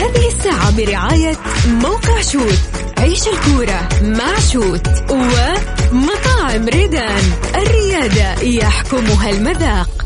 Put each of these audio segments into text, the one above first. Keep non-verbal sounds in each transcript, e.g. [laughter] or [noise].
هذه الساعة برعاية موقع شوت. عيش الكورة مع شوت ومطاعم ريدان. الريادة يحكمها المذاق.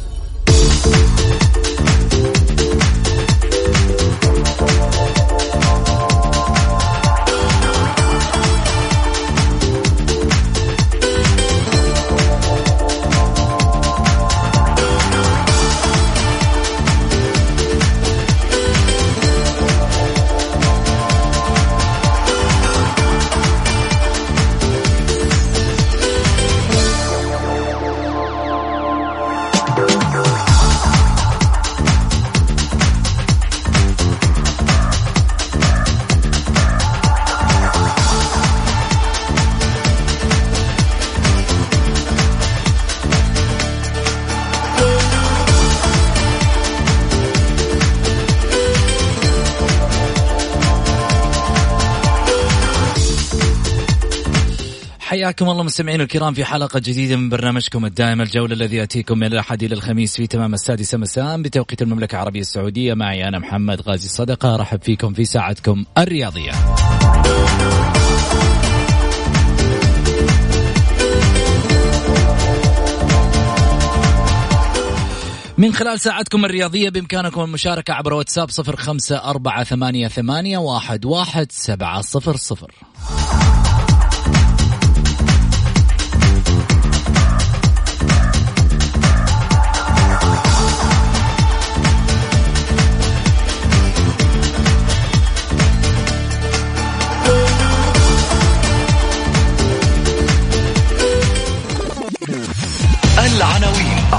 حياكم الله مستمعين الكرام في حلقة جديدة من برنامجكم الدائم الجولة الذي يأتيكم من الأحد إلى الخميس في تمام السادسة مساء بتوقيت المملكة العربية السعودية. معي أنا محمد غازي الصدقة أرحب فيكم في ساعتكم الرياضية. من خلال ساعتكم الرياضية بإمكانكم المشاركة عبر واتساب صفر خمسة أربعة ثمانية, ثمانية واحد, واحد سبعة صفر صفر.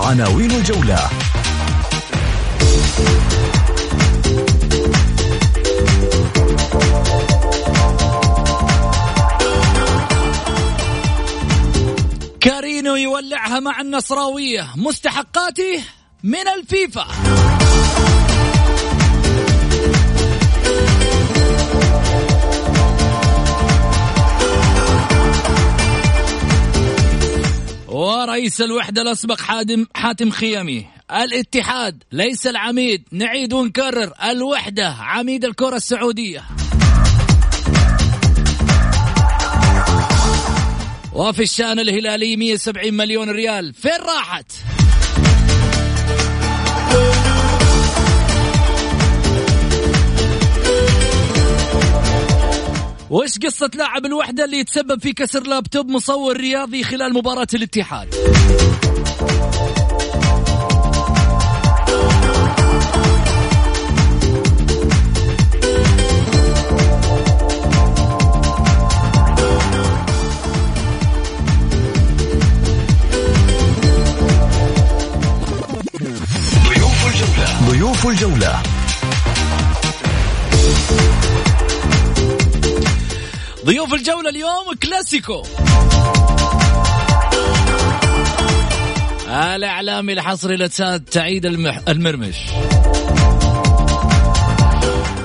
عناوين الجولة. كارينو يولعها مع النصراوية مستحقاته من الفيفا. ورئيس الوحدة الأسبق حاتم حاتم خيامي. الاتحاد ليس العميد. نعيد ونكرر. الوحدة عميد الكرة السعودية. وفي الشان الهلالي 170 مليون ريال. فين راحت؟ وش قصة لاعب الوحدة اللي يتسبب في كسر لابتوب مصور رياضي خلال مباراة الاتحاد؟ ضيوف الجولة. ضيوف الجولة. ضيوف الجولة اليوم كلاسيكو. الإعلامي الحصري لتساد تعيد المح... المرمش.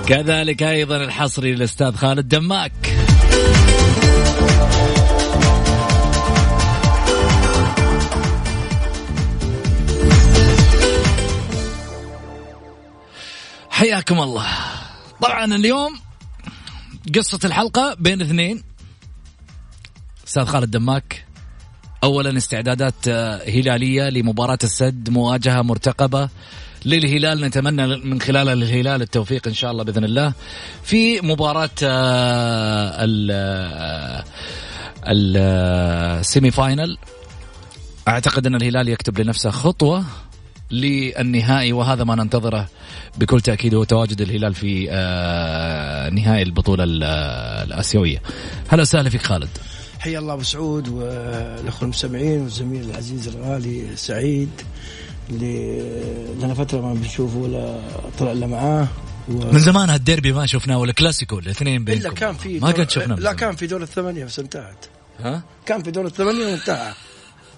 كذلك أيضا الحصري للأستاذ خالد دماك. حياكم الله. طبعا اليوم قصة الحلقة بين اثنين. أستاذ خالد دماك اولا استعدادات آه، هلالية لمباراة السد مواجهة مرتقبة للهلال نتمنى من خلالها للهلال التوفيق إن شاء الله بإذن الله. في مباراة آه، ال آه، السيمي فاينل أعتقد أن الهلال يكتب لنفسه خطوة. للنهائي وهذا ما ننتظره بكل تأكيد هو تواجد الهلال في آه، نهائي البطولة ال- آه، الآسيوية. هلا وسهلا فيك خالد. حيا الله أبو سعود والاخوه المستمعين والزميل العزيز الغالي سعيد اللي لنا فترة ما بنشوفه ولا طلع إلا معاه و... من زمان هالديربي ما شفناه ولا كلاسيكو الاثنين بينكم. إلا كان في ما قد شفنا لا كان في دور الثمانية بس انتهت. ها؟ كان في دور الثمانية وانتهى.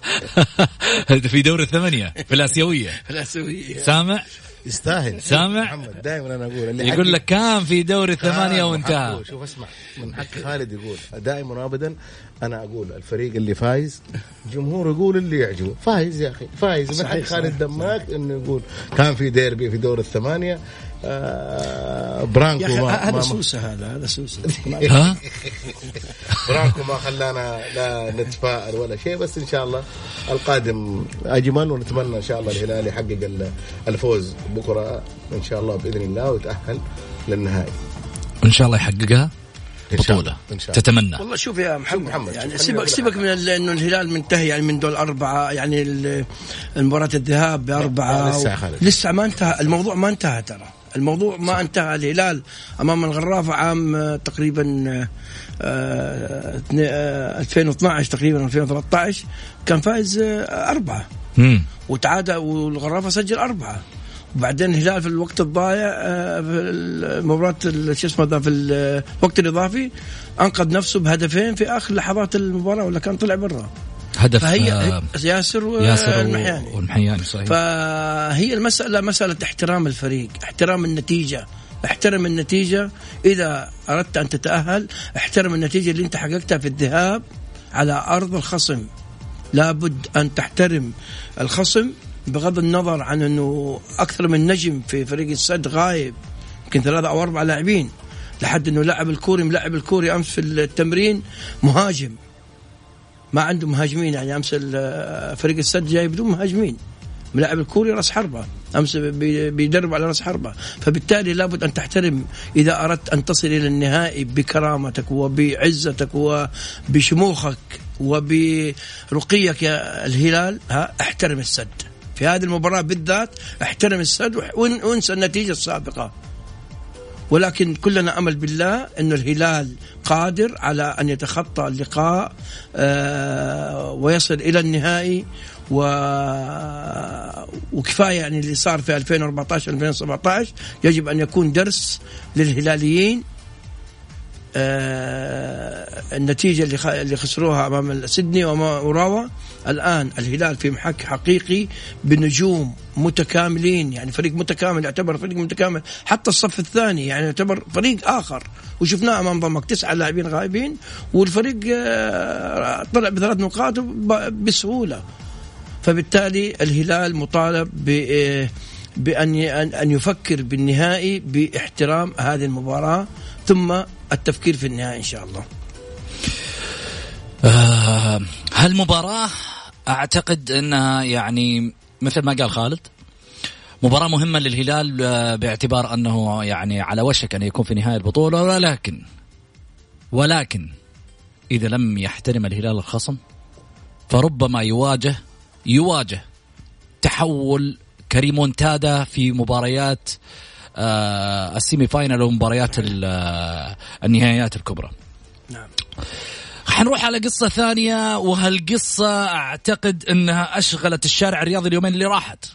[laughs] في دور الثمانيه في الآسيوية. [laughs] في الآسيوية. سامع؟ يستاهل. سامع؟ محمد دائما أنا أقول اللي يقول لك كان في دور الثمانيه وانتهى. شوف اسمع من حق خالد يقول دائما وابدا أنا أقول الفريق اللي فايز جمهور يقول اللي يعجبه. فايز يا أخي فايز. من حق خالد دماك إنه يقول كان في ديربي في دور الثمانيه برانكو ما هذا سوسة هذا هذا سوسة. [laughs] ها؟ برانكو ما خلانا لا نتفائل ولا شيء بس إن شاء الله القادم أجمل ونتمنى إن شاء الله الهلال يحقق الفوز بكرة إن شاء الله بإذن الله ويتأهل للنهائي. إن شاء الله يحققها؟ بطولة. إن شاء الله. تتمنى. والله شوف يا محمد, محمد يعني سيبك سيبك من إنه الهلال منتهي يعني من دول أربعة يعني المباراة الذهاب بأربعة لسه و... لسه ما انتهى الموضوع ما انتهى ترى. الموضوع ما انتهى. الهلال أمام الغرافه عام تقريبا 2012 تقريبا 2013 كان فايز أربعة. وتعادل والغرافة سجل أربعة. وبعدين الهلال في الوقت الضايع في مباراة شو اسمه ذا في الوقت الإضافي أنقذ نفسه بهدفين في آخر لحظات المباراة ولا كان طلع برا. هدف فهي آه ياسر والمحياني والمحياني صحيح. فهي المسألة مسألة احترام الفريق احترام النتيجة. احترم النتيجة. إذا أردت أن تتأهل احترم النتيجة اللي أنت حققتها في الذهاب على أرض الخصم. لابد أن تحترم الخصم بغض النظر عن أنه أكثر من نجم في فريق السد غايب يمكن ثلاثة أو أربعة لاعبين لحد أنه لاعب الكوري ملاعب الكوري أمس في التمرين مهاجم. ما عنده مهاجمين يعني أمس فريق السد جاي بدون مهاجمين. ملاعب الكوري راس حربة. أمس بيدرب على راس حربة. فبالتالي لابد أن تحترم. إذا أردت أن تصل إلى النهائي بكرامتك وبعزتك وبشموخك وبرقيك يا الهلال ها احترم السد. في هذه المباراة بالذات احترم السد وإنسى النتيجة السابقة. ولكن كلنا امل بالله أن الهلال قادر على أن يتخطى اللقاء آه، ويصل إلى النهائي و... وكفاية يعني اللي صار في 2014 2017 يجب أن يكون درس للهلاليين. النتيجة اللي خسروها أمام سيدني أوراوا الآن الهلال في محك حقيقي بنجوم متكاملين يعني فريق متكامل يعتبر فريق متكامل حتى الصف الثاني يعني يعتبر فريق آخر. وشفناه أمام ضمك تسعة لاعبين غايبين والفريق آه طلع بثلاث نقاط بسهولة. فبالتالي الهلال مطالب ب آه، بأن أن يفكر بالنهائي باحترام هذه المباراة ثم التفكير في النهاية إن شاء الله. آه هالمباراة أعتقد أنها يعني مثل ما قال خالد مباراة مهمة للهلال آه، باعتبار أنه يعني على وشك أن يكون في نهاية البطولة ولكن ولكن إذا لم يحترم الهلال الخصم فربما يواجه يواجه تحول كريمونتادا في مباريات السيمي فاينل ومباريات آه، النهائيات الكبرى. نعم. حنروح على قصة ثانية وهالقصة أعتقد أنها أشغلت الشارع الرياضي اليومين اللي راحت.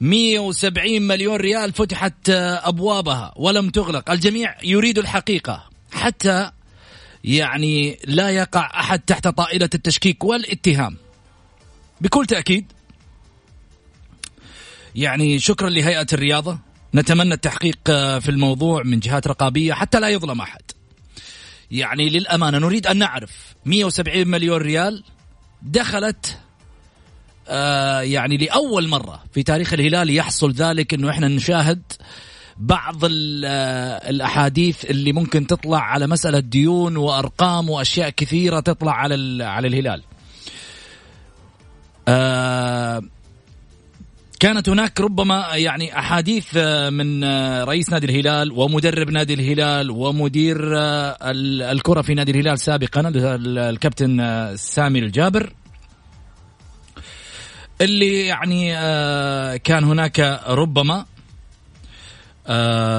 170 مليون ريال فتحت آه، أبوابها ولم تغلق. الجميع يريد الحقيقة حتى يعني لا يقع أحد تحت طائلة التشكيك والاتهام. بكل تأكيد يعني شكرا لهيئة الرياضة. نتمنى التحقيق آه، في الموضوع من جهات رقابية حتى لا يظلم أحد. يعني للأمانة نريد أن نعرف 170 مليون ريال دخلت آه يعني لأول مرة في تاريخ الهلال يحصل ذلك إنه إحنا نشاهد بعض آه، الأحاديث اللي ممكن تطلع على مسألة ديون وأرقام وأشياء كثيرة تطلع على على الهلال. آه كانت هناك ربما يعني أحاديث آه، من آه، رئيس نادي الهلال ومدرب نادي الهلال ومدير آه، الكرة في نادي الهلال سابقا الكابتن سامي الجابر. اللي يعني كان هناك ربما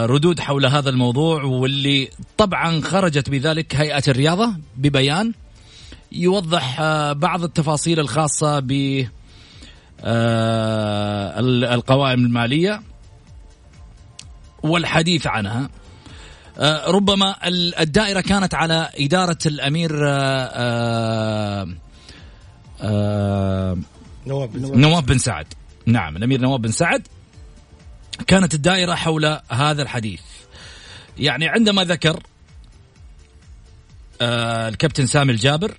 ردود حول هذا الموضوع واللي طبعا خرجت بذلك هيئة الرياضة ببيان يوضح بعض التفاصيل الخاصة ب القوائم المالية والحديث عنها. آه، ربما ال- الدائرة كانت على إدارة الأمير آه، آه، آه، نواب بن سعد. نعم الأمير نواف بن سعد. كانت الدائرة حول هذا الحديث. يعني عندما ذكر آه الكابتن سامي الجابر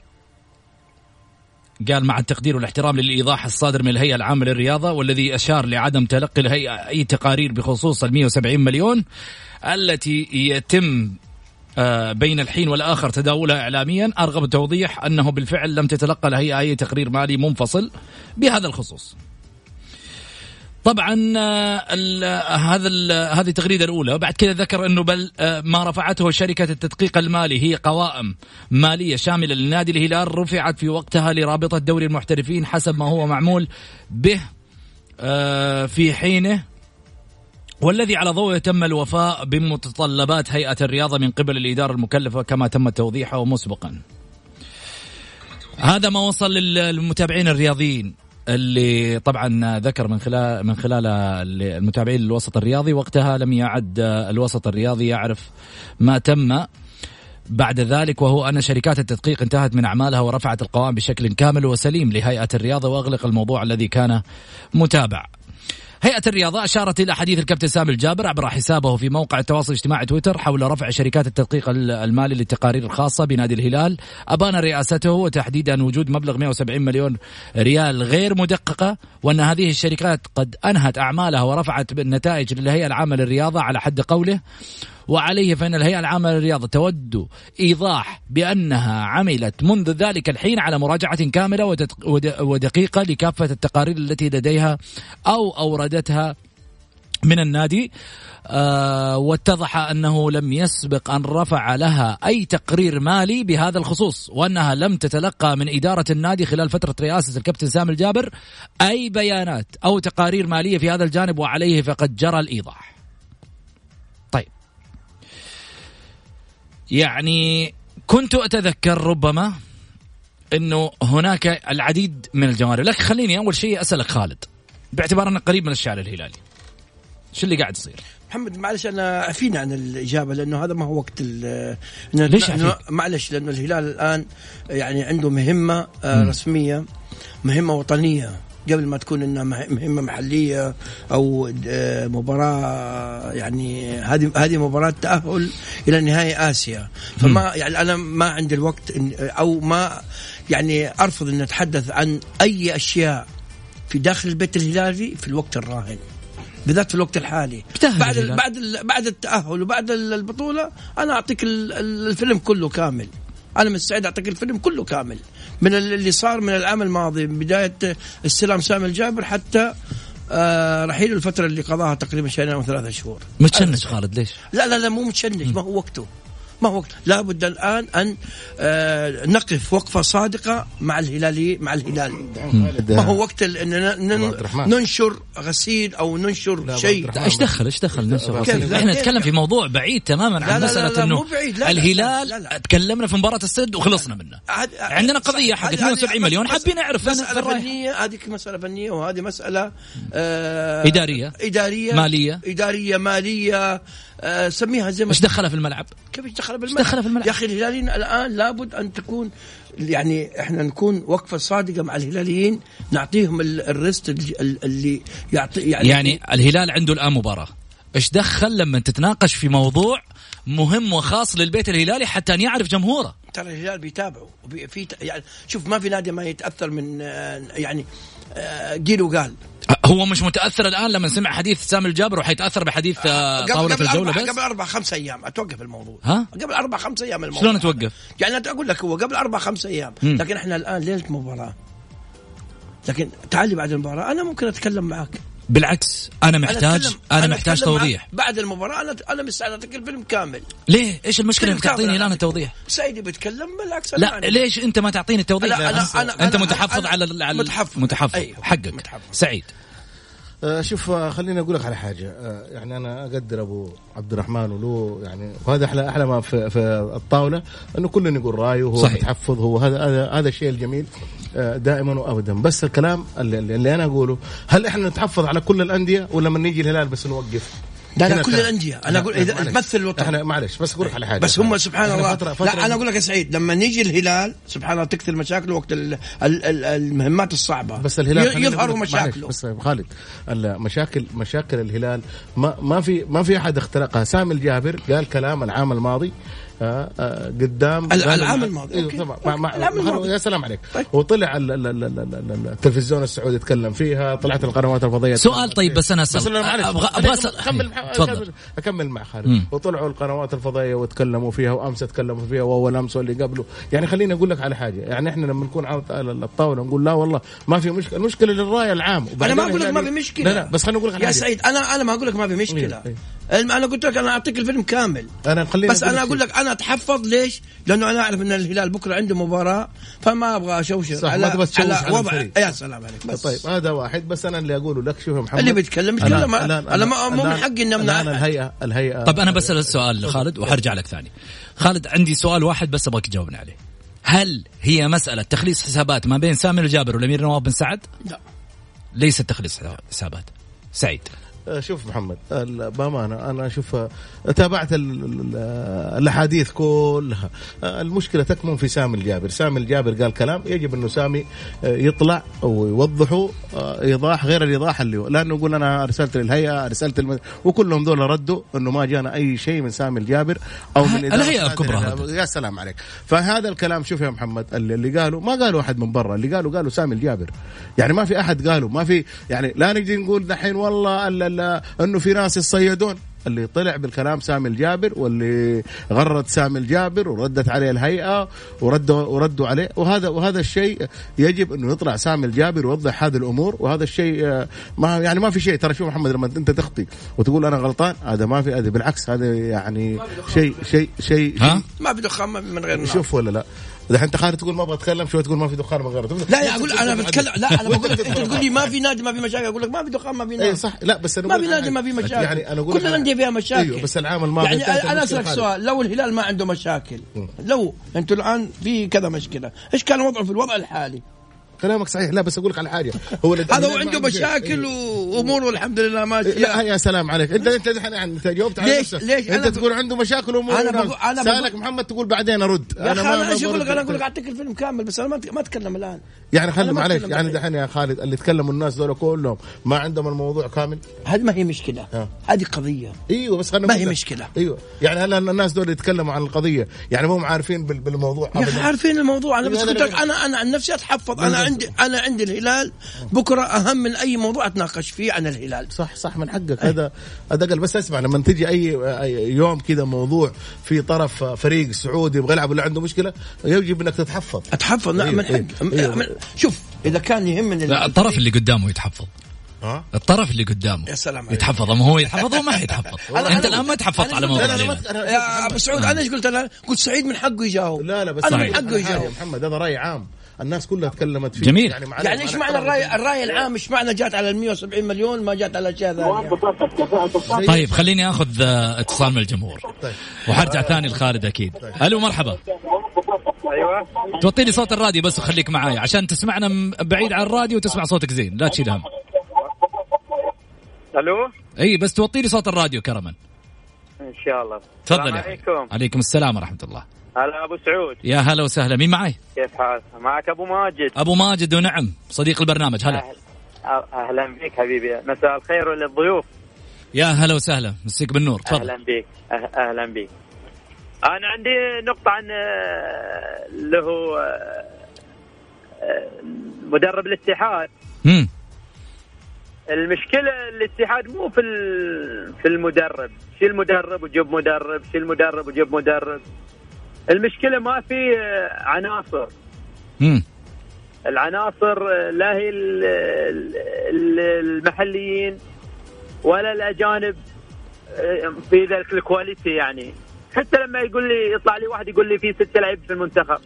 قال مع التقدير والاحترام للإيضاح الصادر من الهيئة العامة للرياضة والذي أشار لعدم تلقي الهيئة أي تقارير بخصوص ال 170 مليون التي يتم آه، بين الحين والآخر تداولها اعلاميا أرغب التوضيح أنه بالفعل لم تتلقى الهيئة أي تقرير مالي منفصل بهذا الخصوص. طبعا آه، ال- هذا ال- هذه التغريده الأولى. وبعد كذا ذكر إنه بل آه، ما رفعته شركة التدقيق المالي هي قوائم مالية شاملة لنادي الهلال رفعت في وقتها لرابطة دوري المحترفين حسب ما هو معمول به آه، في حينه. والذي على ضوءه تم الوفاء بمتطلبات هيئة الرياضة من قبل الإدارة المكلفة كما تم توضيحه مسبقا. هذا ما وصل للمتابعين الرياضيين. اللي طبعا ذكر من خلال من خلال المتابعين للوسط الرياضي وقتها لم يعد الوسط الرياضي يعرف ما تم بعد ذلك وهو أن شركات التدقيق انتهت من أعمالها ورفعت القوائم بشكل كامل وسليم لهيئة الرياضة وأغلق الموضوع الذي كان متابع. هيئة الرياضة أشارت إلى حديث الكابتن سامي الجابر عبر حسابه في موقع التواصل الاجتماعي تويتر حول رفع شركات التدقيق المالي للتقارير الخاصة بنادي الهلال. أبان رئاسته وتحديدا وجود مبلغ 170 مليون ريال غير مدققة وأن هذه الشركات قد أنهت أعمالها ورفعت النتائج للهيئة العامة للرياضة على حد قوله وعليه فإن الهيئة العامة للرياضة تود إيضاح بأنها عملت منذ ذلك الحين على مراجعة كاملة ودقيقة لكافة التقارير التي لديها أو أوردتها من النادي. واتضح أنه لم يسبق أن رفع لها أي تقرير مالي بهذا الخصوص وأنها لم تتلقى من إدارة النادي خلال فترة رئاسة الكابتن سامي الجابر أي بيانات أو تقارير مالية في هذا الجانب وعليه فقد جرى الإيضاح. طيب. يعني كنت أتذكر ربما أنه هناك العديد من الجوانب لكن خليني أول شيء أسألك خالد باعتبار أنك قريب من الشعر الهلالي. شو اللي قاعد يصير؟ محمد معلش أنا عفينا عن الإجابة لأنه هذا ما هو وقت ال- ليش؟ معلش لأنه الهلال الآن يعني عنده مهمة آه،. رسمية مهمة وطنية. قبل ما تكون إنها مه- مهمة محلية أو آه، مباراة يعني هذه هذه مباراة تأهل إلى نهائي آسيا. فما يعني أنا ما عندي الوقت أو ما يعني أرفض إن أتحدث عن أي أشياء في داخل البيت الهلالي في الوقت الراهن. بالذات في الوقت الحالي. بعد ال الهلال. بعد ال بعد التأهل وبعد ال- البطولة أنا أعطيك ال- ال- الفيلم كله كامل. أنا مستعد أعطيك الفيلم كله كامل. من ال- اللي صار من العام الماضي من بداية استلام سامي الجابر حتى آه رحيل الفترة اللي قضاها تقريبا شهرين أو ثلاثة شهور. متشنج خالد ليش؟ لا لا لا مو متشنج ما هو وقته. ما هو وقت لابد الآن أن آه نقف وقفة صادقة مع الهلالي مع الهلال ما هو وقت ال- إن ن- أبو عبد الرحمن. ننشر غسيل أو ننشر شيء. إيش دخل إيش دخل كيف؟ غسيل؟ إحنا؟ نتكلم في موضوع بعيد تماما عن مسألة إنه الهلال لا، لا. تكلمنا في مباراة السد وخلصنا منه عندنا قضية. حق هذه- 72 هذه مليون حابين نعرف رايح. فنية هذه مسألة فنية وهذه مسألة آه إدارية. إدارية مالية. إدارية مالية آه سميها زي ما إيش دخلها في الملعب؟ كيف إيش دخل بالملعب؟ دخلها في الملعب؟ يا أخي الهلاليين الآن لابد أن تكون يعني إحنا نكون وقفة صادقة مع الهلاليين نعطيهم ال- الريست ال- اللي يعطي يعني, يعني الهلال عنده الآن مباراة إيش دخل لما تتناقش في موضوع مهم وخاص للبيت الهلالي حتى أن يعرف جمهوره ترى الهلال بيتابعوا في يعني شوف ما في نادي ما يتأثر من آه، يعني آه، قيل وقال هو مش متأثر الآن لما سمع حديث سامي الجابر وحيتأثر بحديث آه، طاولة الجولة بس؟ قبل أربع خمس أيام. أتوقف الموضوع. ها؟ قبل أربع خمس أيام الموضوع. شلون توقف؟ يعني أنا أقول لك هو قبل أربع خمس أيام. مم. لكن إحنا الآن ليلة مباراة. لكن تعالي بعد المباراة. أنا ممكن أتكلم معك. بالعكس أنا محتاج أتكلم- أنا محتاج أتكلم توضيح. بعد المباراة أنا أنا مستعد أعطيك الفيلم كامل. ليه؟ إيش المشكلة إنك فيلم تعطيني الآن. التوضيح؟ سيدي بيتكلم بالعكس أنا لا عندي. ليش أنت ما تعطيني التوضيح؟ لا، أنا- أنا- أنت أنا- متحفظ أنا- على على متحفظ. متحفظ. أيوه، حقك. متحفظ. سعيد. شوف آه، خليني أقول لك على حاجة آه، يعني أنا أقدر أبو عبد الرحمن وله يعني وهذا أحلى أحلى ما في, في الطاولة إنه كل يقول رأيه وهو صحيح. متحفظ هو هذا هذا هذا الشيء الجميل آه، دائما وابدا بس الكلام اللي, اللي أنا أقوله هل إحنا نتحفظ على كل الأندية ولا لما نيجي الهلال بس نوقف؟ لا هنا كل الأندية. أنا أقول إذا. تمثل الوطن. إحنا معلش بس أقول لك على حاجة. بس هم سبحان الله فترة فترة لا أنا أقول لك يا سعيد لما نيجي الهلال سبحان الله تكثر مشاكله وقت ال- ال- ال- المهمات الصعبة. بس الهلال يظهروا مشاكله. بس خالد المشاكل مشاكل الهلال ما ما في ما في أحد اخترقها. سامي الجابر قال كلام العام الماضي قدام ال- قال العام الماضي، العام الماضي. يا سلام عليك طيب. وطلع ال- ال- ال- ال- ال- التلفزيون السعودي يتكلم فيها طلعت القنوات الفضائية سؤال طيب. بس أبغى- خليني أبغى أسأل. أكمل مع- تفضل. اكمل مع خالد. وطلعوا القنوات الفضائية وتكلموا فيها وأمس تكلموا فيها واول امس واللي قبله يعني خليني أقول لك على حاجة يعني إحنا لما نكون على الطاولة نقول لا والله ما في مشكلة المشكلة للراي العام أنا ما أقول لك هنا ما في مشكلة لا لا بس خليني أقول لك على يا. سعيد أنا أنا ما أقول لك ما في مشكلة إيه، الم- أنا قلت لك أنا أعطيك الفيلم كامل. أنا خليني بس أنا أقول لك أنا أتحفظ ليش؟ لأنه أنا أعرف إن الهلال بكرة عنده مباراة فما أبغى اشوشر صح، ما على تبغى تشوش على على وضع الفريق. يا سلام عليك بس. طيب هذا واحد بس أنا اللي أقوله لك شوف يا محمد. اللي بيتكلم يتكلم أنا ما- مو من حقي إني امنع أحد. الهيئه الهيئه طب أنا بسأل السؤال خالد وحرجع لك ثاني. خالد عندي سؤال واحد بس أبغاك تجاوبني عليه. هل هي مسألة تخليص حسابات ما بين سامي الجابر والأمير نواف بن سعد؟ لا. ليست تخليص حسابات. سعيد. آه، شوف محمد بأمانة أنا أشوف آه، تابعت ال- ال- ال- الأحاديث كلها. آه، المشكلة تكمن في سامي الجابر. سامي الجابر قال كلام يجب إنه سامي آه، يطلع ويوضحه آه، إيضاح غير الإيضاح اللي لأنه يقول أنا أرسلت للهيئة أرسلت الم... وكلهم دول ردوا إنه ما جانا أي شيء من سامي الجابر أو من هذه الكبرى. يا سلام عليك. فهذا الكلام شوف يا محمد اللي, اللي قالوا ما قالوا أحد من برا اللي قالوا قالوا سامي الجابر. يعني ما في أحد قالوا ما في يعني لا نجي نقول دحين والله أنه في ناس يصيدون. اللي طلع بالكلام سامي الجابر واللي غرد سامي الجابر وردت عليه الهيئة وردوا وردوا عليه. وهذا وهذا الشيء يجب أنه يطلع سامي الجابر ويوضح هذه الأمور. وهذا الشيء آه، ما يعني ما في شيء. ترى شوف محمد لما أنت تخطي وتقول أنا غلطان هذا ما في هذا بالعكس هذا يعني شيء شيء شيء ها؟ ما في دخان من غير شوف ولا لا. دحين أنت خالد تقول ما أبغى أتكلم شوي تقول ما في دخان من غيره؟ لا يا أقول أنا بتكلم لا أنا بقول لك أنت تقول لي ما في نادي ما في مشاكل أقول لك ما في دخان ما في اي نار صح. لا بس أنا ما في نادي ما في. مشاكل. يعني أنا أقول كل الانديه فيها مشاكل. أيوه بس العام الماضي يعني أنا أسألك. سؤال لو الهلال ما عنده مشاكل لو أنتوا الآن في كذا مشكلة إيش كان وضعه في الوضع الحالي؟ كلامك صحيح لا بس أقول لك على حاجة هو [laughs] هذا هو عنده. مشاكل واموره الحمد لله لا ماشيه يا سلام عليك انت أنت دحين يعني انت جاوبت على ليش-. ليش؟ أنت تقول عنده مشاكل وأمور وناس. بقول- أنا سألك محمد تقول بعدين أرد أنا إيش ما أقول لك. أنا أقول لك أعطيك الفيلم كامل بس أنا ما ما أتكلم الآن يعني خلي معلش يعني الحين. دحين يا خالد اللي تكلموا الناس دول كلهم ما عندهم الموضوع كامل هذه ما هي مشكلة. هذه قضية أيوه بس خلينا ما هي لك. مشكلة. أيوه يعني هل الناس دول يتكلموا عن القضية يعني مو عارفين بال- بالموضوع يا أخي؟ عارفين الموضوع أنا بس لا، لا، قلت لك لا. أنا أنا عن نفسي أتحفظ أنا لا. عندي أنا عندي الهلال بكرة أهم من أي موضوع أتناقش فيه عن الهلال. صح صح من حقك. هذا هذا قال بس أسمع لما تجي اي أي يوم كذا موضوع في طرف فريق سعودي يبغى يلعب ولا عنده مشكلة يجب إنك تتحفظ. اتحفظ نعم من أيوه، حق أيوه. من- شوف إذا كان يهمني لا الطرف اللي قدامه يتحفظ. ها؟ الطرف اللي قدامه يا سلام عليك. يتحفظ. أما هو يتحفظ هو ما حيتحفظ أنا- أنت أنا- الآن ما تحفظت على موضوع. ما- يا أبو سعود أنا إيش قلت؟ أنا؟ قلت سعيد من حقه يجاوب. لا لا بس أنا من حقه يجاوب. محمد هذا رأي عام. الناس كلها تكلمت فيه جميل. يعني, معلش يعني إيش معنى الراي الرأي العام؟ إيش معنى جات على ال 170 مليون ما جات على اشياء ثانية طيب خليني آخذ آه، اتصال من الجمهور. طيب. وحرجع ثاني لخالد أكيد. ألو مرحبا. أيوه. توطي لي صوت الراديو بس وخليك معاي عشان تسمعنا بعيد عن الراديو وتسمع صوتك زين لا تشيل هم. ألو؟ إي بس توطي لي صوت الراديو كرما. إن شاء الله. تفضل السلام يا. عليكم. عليكم السلام ورحمة الله. هلا أبو سعود. يا هلا وسهلا. مين معي؟ كيف حالك؟ معك أبو ماجد. أبو ماجد ونعم صديق البرنامج. هلا. أهل- أه- أهلا بك حبيبي. مساء الخير للضيوف. يا هلا وسهلا. مسيك بالنور. تفضل. أهلا بك أه- أهلا بك أنا عندي نقطة عن آه، اللي هو آه، مدرب الاتحاد. امم المشكلة الاتحاد مو في في المدرب. شيل مدرب وجيب مدرب شيل مدرب وجيب مدرب. المشكلة ما في آه، عناصر. امم العناصر آه، لا هي ال- ال- المحليين ولا الأجانب آه، في ذلك الكواليتي يعني. حتى لما يقول لي يطلع لي واحد يقول لي في ستة لعيبه في المنتخب.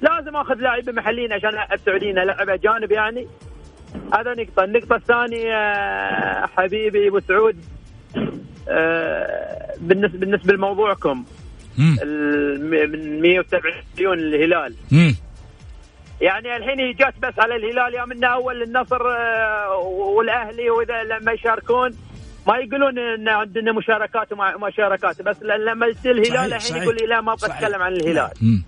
لازم آخذ لاعبين محليين عشان ألعب سعوديين ألعب أجانب يعني. هذا نقطة. النقطة الثانية آه، حبيبي أبو سعود بالنسبة بالنسبة لموضوعكم. من 170 مليون الهلال مم. يعني الحين هي جات بس على الهلال يا منا أول النصر آه، والأهلي وإذا لما يشاركون ما يقولون إن عندنا مشاركات وما مشاركات بس لما الهلال الحين. يقول لا ما. اتكلم عن الهلال مم.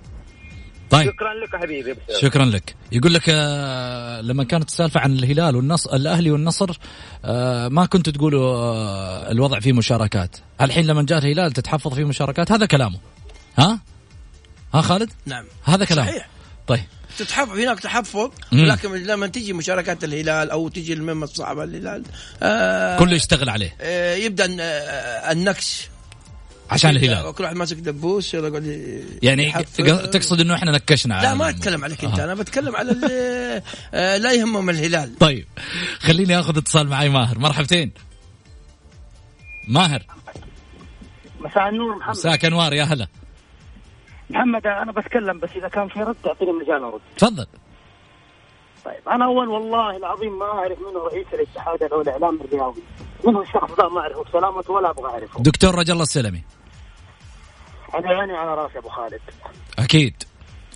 طيب. شكرا لك حبيبي سعود. شكرا لك. يقول لك آه، لما كانت السالفة عن الهلال والنصر الأهلي والنصر آه، ما كنتوا تقولوا آه، الوضع فيه مشاركات. الحين لما جاء الهلال تتحفظ فيه مشاركات هذا كلامه. ها؟ ها خالد؟ نعم. هذا كلامه. صحيح. طيب. تتحفظ هناك تحفظ. لكن لما تجي مشاركات الهلال أو تجي المهمة الصعبة الهلال آه كله يشتغل عليه. آه يبدأ الن- النكش. عشان الهلال. كل واحد ماسك دبوس يلا يقعد يعني تقصد إنه إحنا نكشنا على لا ما أتكلم عليك أنت آه. أنا بتكلم على اللي آه لا يهمهم الهلال. طيب خليني آخذ اتصال معي ماهر. مرحبتين. ماهر. مساء النور محمد. مساك أنوار يا هلا. محمد أنا بتكلم بس إذا كان في رد تعطيني مجال أرد. تفضل. طيب أنا أول والله العظيم ما أعرف منه رئيس الاتحاد أو الإعلام الرياضي منه الشخص ده ما أعرفه بسلامته ولا أبغى أعرفه. دكتور رجل الله السلمي. أنا عيني على رأسي أبو خالد. أكيد.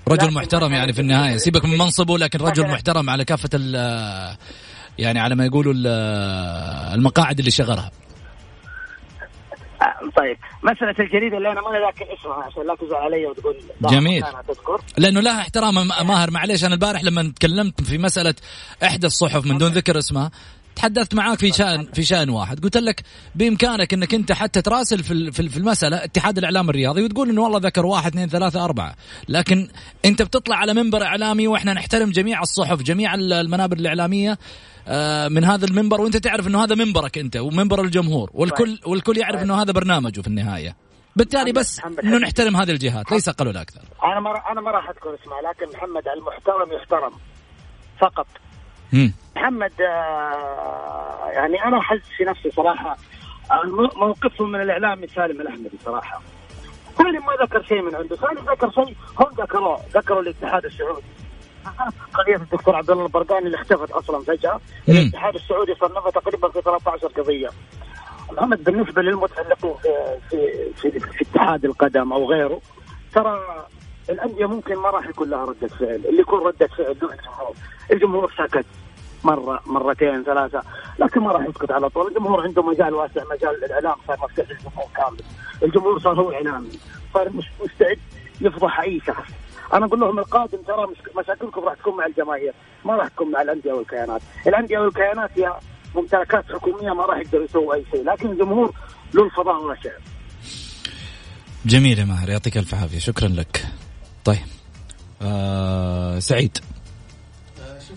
رجل محترم يعني في النهاية. سيبك من منصبه لكن رجل محترم على كافة ال يعني على ما يقولوا ال- المقاعد اللي شغلها آه طيب. مسألة الجريدة اللي أنا ما ذاكر اسمها عشان لا تزعل علي وتقول جميل. تذكر لأنه لها احترام. م- ماهر معليش أنا البارح لما تكلمت في مسألة إحدى الصحف من دون ذكر اسمها تحدثت معاك في شان في شأن واحد. قلت لك بإمكانك إنك أنت حتى تراسل في في ال- في المسألة اتحاد الإعلام الرياضي وتقول إنه والله ذكر واحد اثنين ثلاثة أربعة. لكن أنت بتطلع على منبر إعلامي وإحنا نحترم جميع الصحف جميع ال- المنابر الإعلامية آه، من هذا المنبر وأنت تعرف إنه هذا منبرك أنت ومنبر الجمهور والكل والكل يعرف إنه هذا برنامجه في النهاية. بالتالي بس إنه. نحترم هذه الجهات ليس أقل ولا أكثر. أنا ما أنا ما راح أذكر اسمها لكن محمد المحترم يحترم. فقط. محمد آه، يعني أنا أحس في نفسي صراحة آه، مو- موقفهم من الإعلام سالم الأحمدي صراحة. سالم ما ذكر شيء من عنده سالم ذكر شيء هم ذكروه ذكروا الاتحاد السعودي. [laughs] قضية الدكتور عبد الله البرقاني اللي اختفت أصلا فجأة. الاتحاد السعودي صنفها تقريبا في 13 قضية. محمد بالنسبة للمتعلقين في في في, في اتحاد القدم أو غيره ترى الأندية ممكن ما راح يكون لها ردة فعل. اللي يكون ردة فعل له الجمهور. الجمهور سكت مرة مرتين ثلاثة. لكن ما راح يسكت على طول. الجمهور عنده مجال واسع مجال الإعلام صار مفتوح للجمهور كامل. الجمهور صار هو إعلامي. صار مستعد يفضح أي شخص. أنا أقول لهم القادم ترى مش- مشاكلكم راح تكون مع الجماهير ما راح تكون مع الأندية والكيانات. الأندية والكيانات هي ممتلكات حكومية ما راح يقدروا يسووا أي شيء. لكن الجمهور له الفضاء واسع. جميل يا ماهر يعطيك ألف عافية. شكرا لك. طيب. آه سعيد.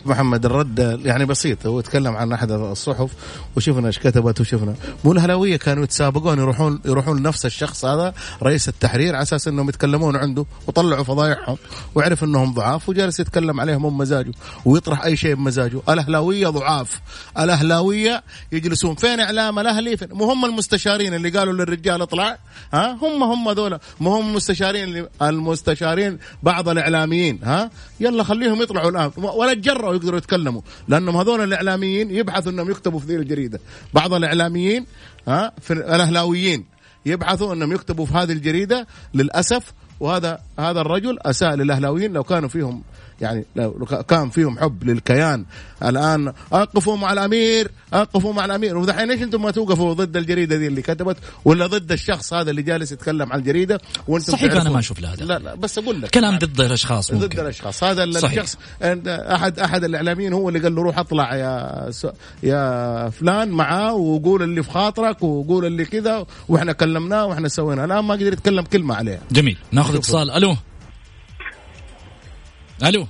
محمد الرد يعني بسيط. هو تكلم عن أحد الصحف وشفنا إيش كتبت وشفنا. مو الهلاوية كانوا يتسابقون يروحون يروحون لنفس الشخص هذا رئيس التحرير على أساس إنهم يتكلمون عنده وطلعوا فضايحهم وعرف إنهم ضعاف وجالس يتكلم عليهم هم مزاجه ويطرح أي شيء بمزاجه. الأهلاوية ضعاف. الأهلاوية يجلسون فين إعلام الأهلي؟ فين؟ مو هم المستشارين اللي قالوا للرجال اطلع ها؟ هم هم ذولا مو هم المستشارين المستشارين بعض الإعلاميين ها؟ يلا خليهم يطلعوا الآن. ولا تجرأوا يقدروا يتكلموا. لأنهم هذول الإعلاميين يبحثوا إنهم يكتبوا في ذي الجريدة. بعض الإعلاميين ها في الأهلاويين يبحثوا إنهم يكتبوا في هذه الجريدة. للأسف وهذا هذا الرجل أساء للأهلاويين لو كانوا فيهم يعني لو كان فيهم حب للكيان. الآن أقفوا مع الأمير أقفوا مع الأمير. ودحين إيش أنتم ما توقفوا ضد الجريدة دي اللي كتبت؟ ولا ضد الشخص هذا اللي جالس يتكلم عن الجريدة؟ وأنتم صحيح تعرفون- ما أشوف له هدف. لا لا بس أقول لك. كلام ضد الأشخاص ضد ممكن. الأشخاص. هذا صحيح. الشخص أحد أحد الإعلاميين هو اللي قال له روح اطلع يا س... يا فلان معاه وقول اللي في خاطرك وقول اللي كذا وإحنا كلمناه وإحنا سوينا. الآن ما قدر يتكلم كلمة عليه. جميل. ناخذ اتصال. ألو. ألو.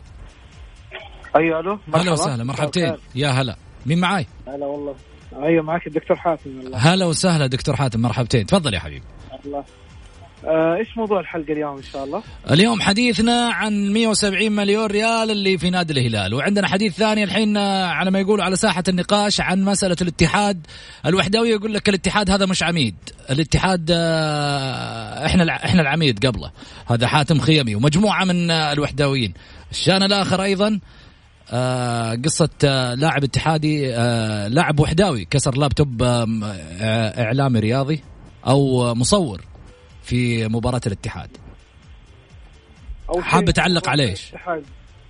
أيوه ألو هلا وسهلا مرحبتين. يا هلا. مين معاي؟ هلا والله. أيوه معك الدكتور حاتم هلا وسهلا دكتور حاتم مرحبتين. تفضل يا حبيبي. الله. آه، إيش موضوع الحلقة اليوم إن شاء الله؟ اليوم حديثنا عن 170 مليون ريال اللي في نادي الهلال. وعندنا حديث ثاني الحين آه، على ما يقولوا على ساحة النقاش عن مسألة الاتحاد. الوحدوي يقول لك الاتحاد هذا مش عميد. الاتحاد آه، إحنا إحنا العميد قبله. هذا حاتم خيمي ومجموعة من الوحداويين. الشان الآخر أيضا آه قصة آه لاعب اتحادي آه لاعب وحداوي كسر لابتوب آه إعلامي رياضي أو مصور في مباراة الاتحاد حاب تعلق على؟ الاتحاد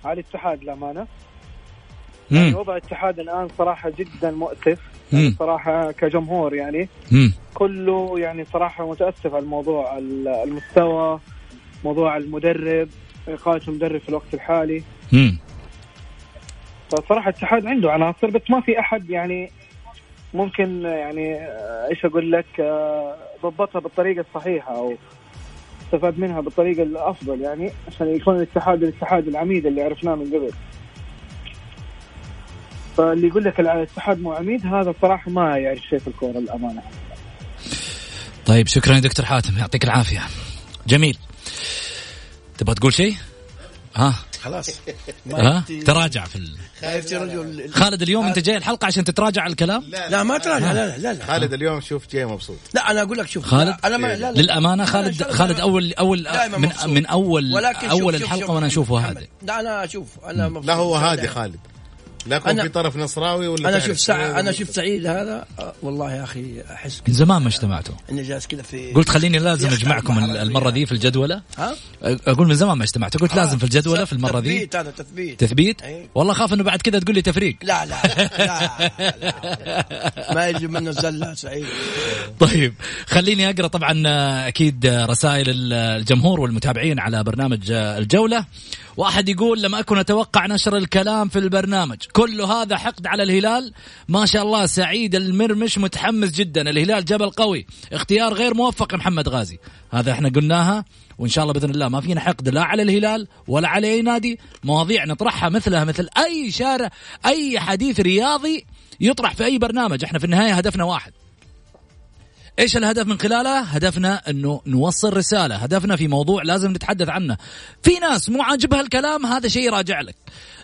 على الاتحاد للأمانة يعني. وضع الاتحاد الآن صراحة جدا مؤسف. يعني صراحة كجمهور يعني مم. كله يعني صراحة متأسف على الموضوع ال- المستوى موضوع المدرب اقاله المدرب في الوقت الحالي مم. فصراحة الاتحاد عنده عناصر بس ما في أحد يعني ممكن يعني آه، إيش أقول لك آه، ضبطها بالطريقة الصحيحة أو استفاد منها بالطريقة الأفضل يعني عشان يكون الاتحاد الاتحاد العميد اللي عرفناه من قبل. فاللي يقول لك الاتحاد مو عميد هذا صراحة ما يعرف شيء في الكورة للأمانة. طيب شكرا يا دكتور حاتم يعطيك العافية جميل تبغى تقول شيء؟ ها خلاص ها تراجع في ال... خايف رجل خالد اليوم انت جاي الحلقة عشان تتراجع على الكلام؟ لا ما تراجع لا لا لا لا, خالد اليوم شوف جاي مبسوط لا أنا أقول لك شوف خالد لا، أنا ما لا لا للأمانة أنا خالد خالد أول أول دائما من. من أول ولكن شوف- أول شوف- الحلقة شوف وأنا أشوفه محمد. هذا لا أنا أشوف أنا مبسوط لا هو هادي. خالد لا يكون أنا- في طرف نصراوي ولا أنا. شوف ساعة أنا شفت سعيد هذا آه، والله يا أخي أحس من كذا. زمان ما اجتمعتوا؟ اني جالس كذا في قلت خليني لازم أجمعكم. المرة دي في الجدولة. ها؟ أقول من زمان ما اجتمعتوا قلت لازم في الجدولة في المرة دي. تثبيت هذا تثبيت. تثبيت؟ أي. والله خاف إنه بعد كذا تقول لي تفريق. لا لا لا, لا, لا ما يجي منه زله سعيد. طيب خليني أقرأ طبعا آه، أكيد آه، رسائل ال- الجمهور والمتابعين على برنامج آه، الجولة. واحد يقول لم أكن أتوقع نشر الكلام في البرنامج. كل هذا حقد على الهلال. ما شاء الله سعيد المرمش متحمس جدا. الهلال جبل قوي. اختيار غير موفق محمد غازي. هذا إحنا قلناها وإن شاء الله بإذن الله ما فينا حقد لا على الهلال ولا على أي نادي. مواضيع نطرحها مثلها مثل أي شارع أي حديث رياضي يطرح في أي برنامج. إحنا في النهاية هدفنا واحد. إيش الهدف من خلاله؟ هدفنا إنه نوصل رسالة، هدفنا في موضوع لازم نتحدث عنه. في ناس مو عاجبها الكلام هذا شيء راجع لك.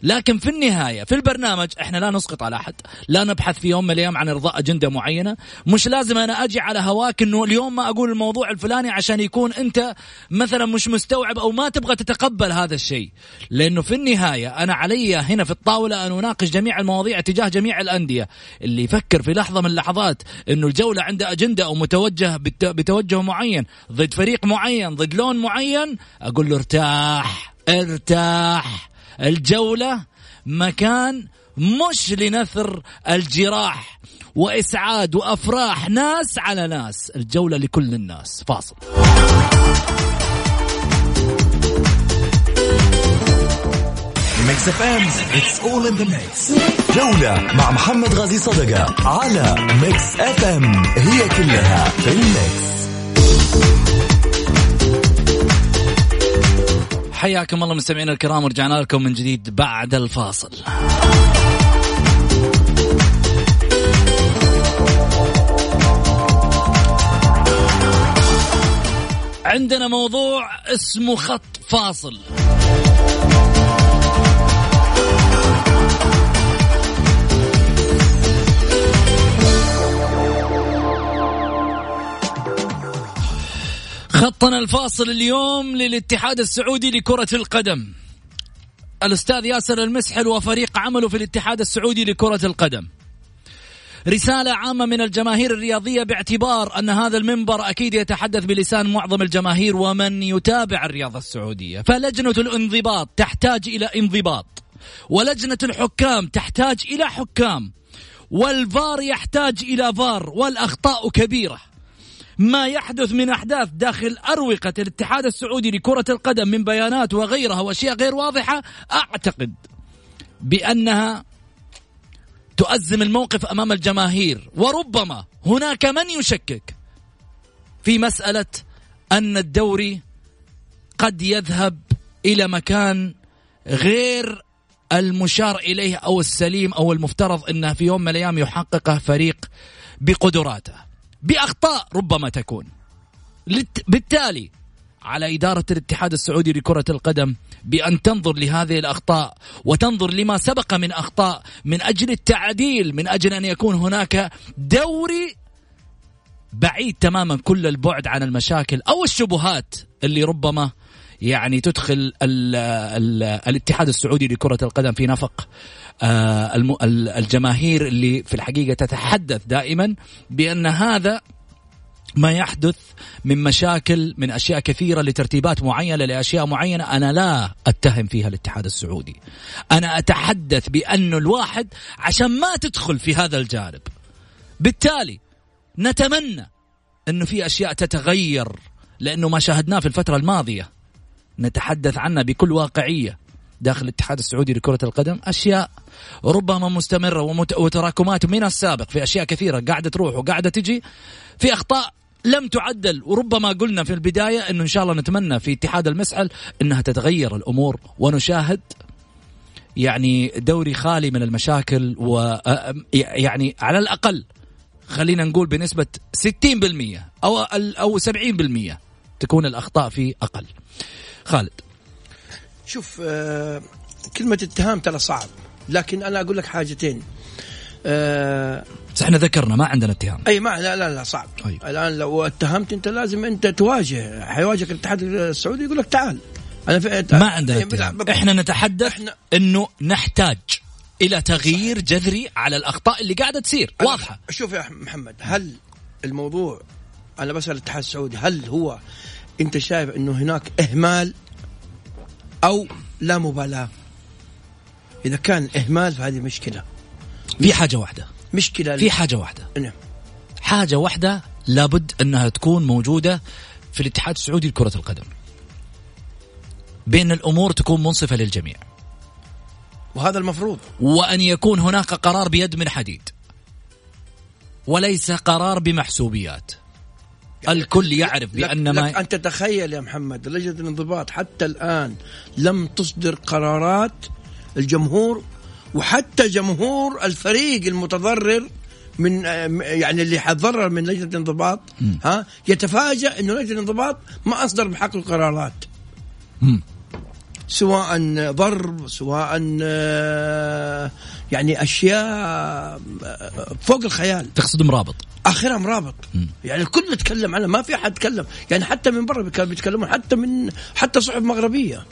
لكن في النهاية في البرنامج إحنا لا نسقط على أحد، لا نبحث في يوم من الأيام عن إرضاء أجندة معينة، مش لازم أنا أجي على هواك إنه اليوم ما أقول الموضوع الفلاني عشان يكون أنت مثلا مش مستوعب أو ما تبغى تتقبل هذا الشيء، لأنه في النهاية أنا علي هنا في الطاولة أن أناقش جميع المواضيع تجاه جميع الأندية، اللي يفكر في لحظة من اللحظات إنه الجوله عنده أجندة أو متوجه بت- بتوجه معين ضد فريق معين ضد لون معين أقول له ارتاح ارتاح. الجولة مكان مش لنثر الجراح وإسعاد وأفراح ناس على ناس. الجولة لكل الناس. فاصل. Mix FM it's all in the mix جولة مع محمد غازي صدقة على Mix FM هي كلها في ال mix. حياكم الله مستمعينا الكرام ورجعنا لكم من جديد بعد الفاصل. عندنا موضوع اسمه خط فاصل. خطنا الفاصل اليوم للاتحاد السعودي لكرة القدم. الأستاذ ياسر المسحل وفريق عمله في الاتحاد السعودي لكرة القدم. رسالة عامة من الجماهير الرياضية باعتبار أن هذا المنبر أكيد يتحدث بلسان معظم الجماهير ومن يتابع الرياضة السعودية. فلجنة الانضباط تحتاج إلى انضباط. ولجنة الحكام تحتاج إلى حكام. والفار يحتاج إلى فار. والأخطاء كبيرة. ما يحدث من أحداث داخل أروقة الاتحاد السعودي لكرة القدم من بيانات وغيرها وأشياء غير واضحة أعتقد بأنها تؤزم الموقف أمام الجماهير. وربما هناك من يشكك في مسألة أن الدوري قد يذهب إلى مكان غير المشار إليه أو السليم أو المفترض انه في يوم من الأيام يحققه فريق بقدراته. بأخطاء ربما تكون. لت- بالتالي على إدارة الاتحاد السعودي لكرة القدم بأن تنظر لهذه الأخطاء وتنظر لما سبق من أخطاء من أجل التعديل من أجل أن يكون هناك دوري بعيد تماما كل البعد عن المشاكل أو الشبهات اللي ربما يعني تدخل ال ال الاتحاد السعودي لكرة القدم في نفق آه، الجماهير اللي في الحقيقة تتحدث دائما بأن هذا ما يحدث من مشاكل من أشياء كثيرة لترتيبات معينة لأشياء معينة أنا لا أتهم فيها الاتحاد السعودي. أنا أتحدث بانه الواحد عشان ما تدخل في هذا الجانب. بالتالي نتمنى إنه في أشياء تتغير لأنه ما شاهدناه في الفترة الماضية. نتحدث عنها بكل واقعية داخل الاتحاد السعودي لكرة القدم أشياء ربما مستمرة ومت- وتراكمات من السابق في أشياء كثيرة قاعدة تروح وقاعدة تجي في أخطاء لم تعدل وربما قلنا في البداية إنه إن شاء الله نتمنى في اتحاد المسعل إنها تتغير الأمور ونشاهد يعني دوري خالي من المشاكل و يعني على الأقل خلينا نقول بنسبة 60% أو أو 70% تكون الأخطاء فيه أقل. خالد. شوف آه كلمة اتهام ترى صعب لكن أنا أقول لك حاجتين. آه بس إحنا ذكرنا ما عندنا اتهام. أي ما لا لا لا صعب. طيب. الآن لو اتهمت أنت لازم أنت تواجه حيواجهك الاتحاد السعودي يقول لك تعال. أنا في ما عندنا إيه، اتهام. إحنا نتحدث إحنا- إنه نحتاج إلى تغيير جذري على الأخطاء اللي قاعدة تصير. واضحة. شوف يا محمد هل الموضوع أنا بسأل الاتحاد السعودي هل هو انت شايف انه هناك اهمال أو لا مبالاة؟ إذا كان اهمال فهذه مشكلة. في حاجة واحدة. مشكلة في حاجة واحدة. نعم. حاجة واحدة لابد أنها تكون موجودة في الاتحاد السعودي لكرة القدم. بأن الأمور تكون منصفة للجميع. وهذا المفروض. وأن يكون هناك قرار بيد من حديد. وليس قرار بمحسوبيات. الكل يعرف لك بأن ما لك أن تتخيل يا محمد لجنة الانضباط حتى الآن لم تصدر قرارات الجمهور وحتى جمهور الفريق المتضرر من يعني اللي حتضرر من لجنة الانضباط ها يتفاجأ إنه لجنة الانضباط ما أصدر بحق القرارات. مم. سواء ضرب سواء آه، يعني أشياء آه، فوق الخيال. تقصد مرابط اخرها مرابط يعني الكل يتكلم عنها ما في أحد يتكلم. يعني حتى من برا كانوا بيتكلمون حتى من حتى صحف مغربية.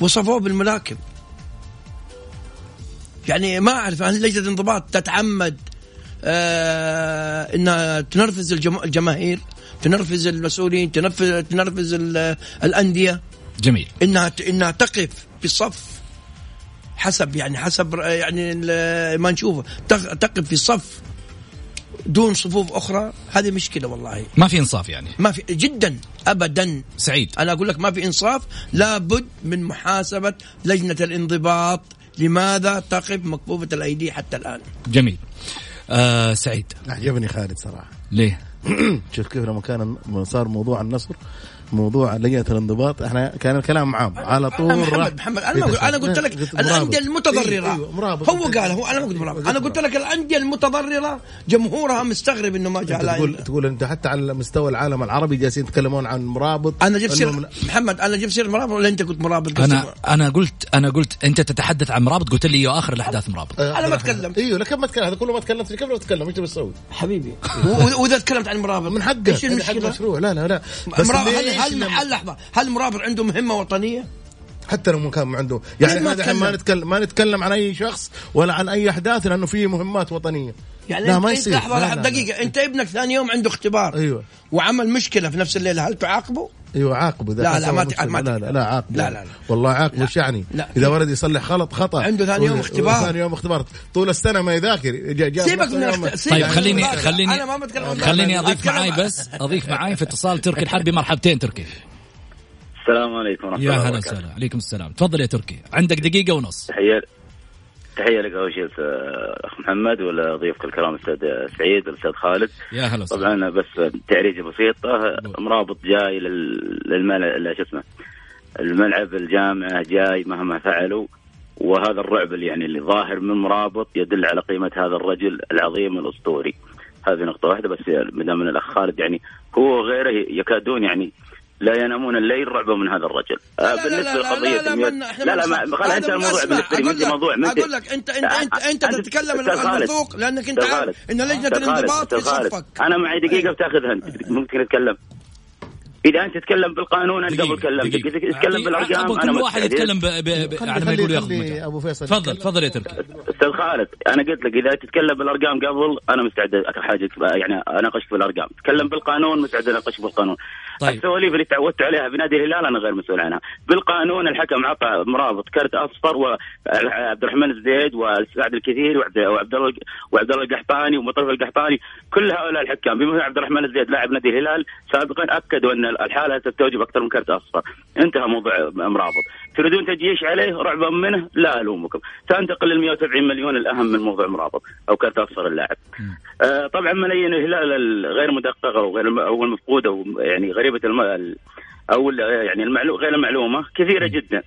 وصفوه بالملاكم يعني ما أعرف هل لجنة الانضباط تتعمد آه إنها تنرفز الجم- الجماهير تنرفز المسؤولين تنرفز تنرفز ال- الأندية؟ جميل. إنها إنها تقف في صف حسب يعني حسب يعني ما نشوفه. تق- تقف في صف دون صفوف أخرى هذه مشكلة والله. ما في إنصاف يعني؟ ما في جدا ابدا. سعيد. أنا أقول لك ما في إنصاف لابد من محاسبة لجنة الانضباط. لماذا؟ تقف مكفوفة الأيدي حتى الآن. جميل. آه سعيد. عجبني خالد صراحة. ليه؟ [clears throat] شوف كيف لما كان صار موضوع النصر موضوع لجنه الانضباط. إحنا كان الكلام عام. على طول أنا راح- محمد محمد أنا ما قلت أنا قلت لك قلت الأندية. المتضررة. أيوة، أيوة، مرابط. هو قال هو أنا ما قلت مرابط. أنا قلت لك الأندية المتضررة جمهورها مستغرب إنه ما جاء تقول تقول أنت حتى على مستوى العالم العربي جالسين يتكلمون عن مرابط. أنا جبت سير محمد أنا جبت سير مرابط ولا أنت قلت مرابط؟ أنا أنا قلت أنا قلت أنت تتحدث عن مرابط؟ قلت لي آخر الأحداث مرابط. أنا ما أتكلم. أيوه لكن ما اتكلم هذا كله ما تكلمت كيف لو تتكلم إيش بتسوي؟ حبيبي. وإذا تكلمت عن مرابط. من حقه إيش المشكلة؟ مشروع. لا لا لا. بس هل هل لحظة هل مرابط عنده مهمه وطنية؟ حتى لو كان عنده يعني ما هذا ما تكلم؟ نتكلم ما نتكلم عن أي شخص ولا عن أي أحداث لأنه في مهمات وطنية يعني لا أنت ما يصير لحظة لا، لحظة لا، لا. دقيقة أنت ابنك ثاني يوم عنده اختبار أيوه وعمل مشكلة في نفس الليلة هل تعاقبه؟ أيوه عاقبه إذا لا، لا، ما. ما لا لا لا عاقبه لا، لا، لا. والله عاقبه لا. وش يعني؟ إذا ولد يصلح غلط خطأ عنده ثاني يوم اختبار. ثاني يوم اختبار طول السنة ما يذاكر جا- جاب سيبك نفسه من يوم- الاخت- سيبك طيب خليني. خليني أنا ما بتكلم خليني. أضيف معاي بس أضيف معاي في اتصال تركي الحربي مرحبتين تركي السلام عليكم ورحمة يا الله هلا وبركاته. وسهلا. عليكم السلام. تفضل يا تركي. عندك دقيقة ونص. تحية تحية لك أول شيء أخ محمد ولا ضيفك الكرام الاستاذ سعيد والأستاذ خالد. يا هلا وسهلا. طبعا بس تعريجه بسيطة. مرابط جاي لل- للملعب شو اسمه الملعب الجامعة جاي مهما فعلوا. وهذا الرعب اللي يعني اللي ظاهر من مرابط يدل على قيمة هذا الرجل العظيم الأسطوري. هذه نقطة واحدة بس ما دام الأخ خالد يعني هو وغيره يكادون يعني لا ينامون الليل رعبا من هذا الرجل آه، لا لا بالنسبة لا لا لقضية لا لا لا لا ما ما خل انت الموضوع بالنسبة لي انت موضوع أقول لك انت انت انت أنت أنت- تتكلم خالد. الموثوق لأنك أنت عارف. إن لجنة. الانضباط في. صفك أنا معي دقيقة بتاخذها أنت ممكن نتكلم إذا أنت تتكلم بالقانون أنا قبل كلمتك. إذا تتكلم بالأرقام أنا كل واحد. يتكلم ب... ب... ب... خلي- على ما يقول ياخذ. أبو فيصل تفضل. تفضل يا تركي أستاذ خالد أنا قلت لك إذا تتكلم بالأرقام قبل أنا مستعد حاجة يعني أناقشك بالأرقام تكلم بالقانون مستعد أناقشك بالقانون طيب. السواليف اللي تعودت عليها بنادي الهلال أنا غير مسؤول عنها. بالقانون الحكم عطى مرابط كرت أصفر وعبد الرحمن الزيد وسعد الكثير وعبد وعبد الله وعبد الله القحطاني ومطرف القحطاني. كل هؤلاء الحكام بما عبد الرحمن الزيد لاعب نادي الهلال سابقا أكدوا أن الحالة تستوجب أكثر من كرت أصفر. انتهى موضوع مرابط تريدون تجيش عليه رعبا منه؟ لا ألومكم. سأنتقل لل 170 مليون الأهم من موضوع مرابط أو كرت أصفر اللاعب. آه طبعا ملايين الهلال الغير مدققة وغير أو المفقوده يعني غريبه الم... ال- أو يعني المعلو... غير المعلومة كثيرة جدا.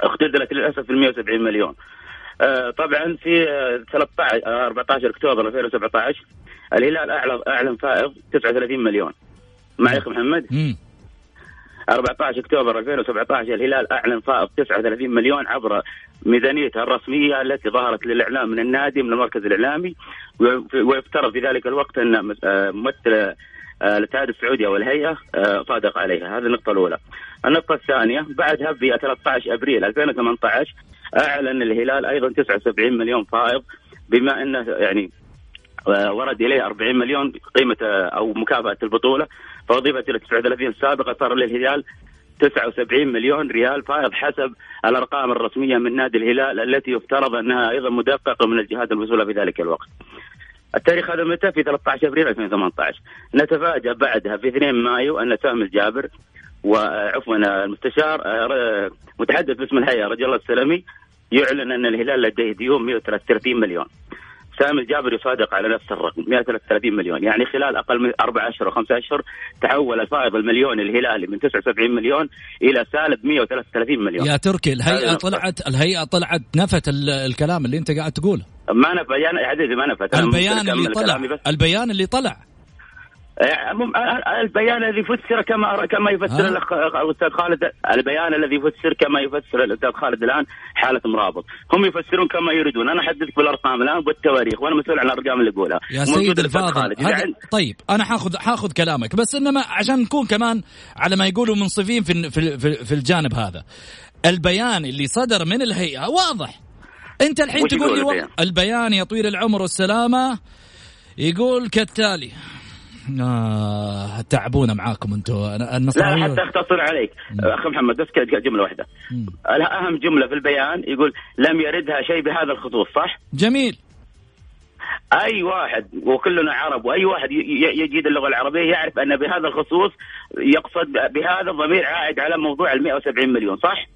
اختزلت للأسف ال 170 مليون. آه طبعا في آه 13 آه 14 أكتوبر 2017 الهلال اعلن أعلن فائض 39 مليون. معي أخي محمد؟ مم. 14 أكتوبر 2017 الهلال أعلن فائض 39 مليون عبر ميزانيته الرسمية التي ظهرت للإعلام من النادي من المركز الإعلامي ويف- ويفترض في ذلك الوقت أن آه، ممثل آه، الاتحاد السعودي أو الهيئه آه، صادق عليها هذه النقطة الأولى. النقطة الثانية بعدها في 13 أبريل 2018 أعلن الهلال أيضا 79 مليون فائض بما انه يعني آه، ورد إليه 40 مليون قيمة آه، أو مكافأة البطولة فاضيفت إلى 39 السابقة صار للهلال 79 مليون ريال فائض حسب الأرقام الرسمية من نادي الهلال التي يفترض أنها أيضا مدققة من الجهات المسؤولة في ذلك الوقت. التاريخ هذا متى؟ في 13 أبريل 2018 نتفاجأ بعدها في 2 مايو أن سامي الجابر وعفوا المستشار آه، متحدث باسم الهيئة رجل الله السلمي يعلن أن الهلال لديه ديون 133 مليون. سامي الجابر يصادق على نفس الرقم 133 مليون. يعني خلال أقل من أربع أشهر أو خمس أشهر تحول الفائض المليوني الهلالي من 79 مليون إلى سالب 133 مليون. يا تركي الهيئة. طلعت الهيئة طلعت نفت ال- الكلام اللي أنت قاعد تقوله. ما نفى يا عزيزي ما ممكن البيان اللي طلع. البيان اللي طلع. يعني البيان الذي فسر كما كما يفسر؟ الاخ الاستاذ خالد. البيان الذي يفسر كما يفسر الأستاذ خالد الآن حالة مرابط هم يفسرون كما يريدون. أنا أحدثك بالأرقام الآن والتواريخ وأنا مسؤول عن الأرقام اللي أقولها. يا سيد الفاضل عند- طيب أنا حاخذ حاخذ كلامك بس إنما عشان نكون كمان على ما يقولوا منصفين في في في, في الجانب هذا. البيان اللي صدر من الهيئة واضح. أنت الحين تقول لي؟ البيان؟ يا طويل العمر والسلامة يقول كالتالي آه تعبونا معاكم أنتم لا النصراويين حتى أختصر عليك. اخ محمد بس كده جملة واحدة. أهم جملة في البيان يقول لم يردها شيء بهذا الخصوص صح؟ جميل. أي واحد وكلنا عرب وأي واحد يجيد اللغة العربية يعرف أن بهذا الخصوص يقصد بهذا الضمير عائد على موضوع ال 170 مليون صح؟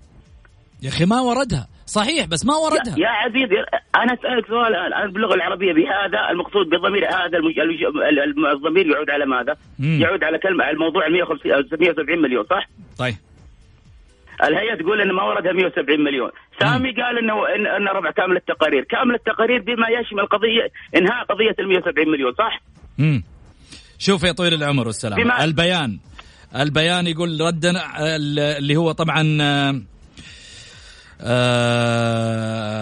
يا أخي ما وردها. صحيح بس ما وردها يا عزيزي أنا أسألك سؤال الآن باللغة العربية بهذا المقصود بالضمير هذا الضمير يعود على ماذا؟ مم. يعود على كلمة الموضوع ال 150 170 مليون صح؟ طيب الهيئه تقول إن ما وردها 170 مليون، سامي قال إنه ان, إن ربع كامل التقارير، كامل التقارير بما يشمل قضية إنهاء قضية ال 170 مليون صح؟ امم شوف يا طويل العمر والسلامة بما- البيان البيان يقول ردنا ال- اللي هو طبعا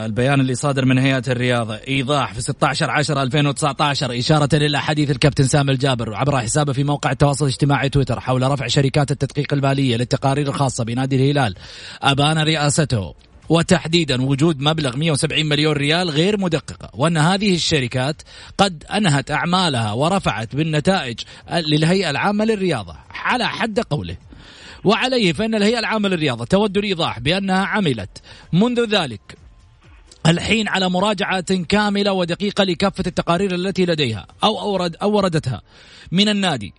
البيان اللي صادر من هيئة الرياضة. إيضاح في 16 10 2019 إشارة إلى حديث الكابتن سامي الجابر عبر حسابه في موقع التواصل الاجتماعي تويتر حول رفع شركات التدقيق المالية للتقارير الخاصة بنادي الهلال. أبان رئاسته. وتحديدا وجود مبلغ 170 مليون ريال غير مدققة وأن هذه الشركات قد أنهت أعمالها ورفعت بالنتائج للهيئة العامة للرياضة. على حد قوله. وعليه فإن الهيئة العامة للرياضة تود الإيضاح بأنها عملت منذ ذلك الحين على مراجعة كاملة ودقيقة لكافة التقارير التي لديها أو أورد أو وردتها من النادي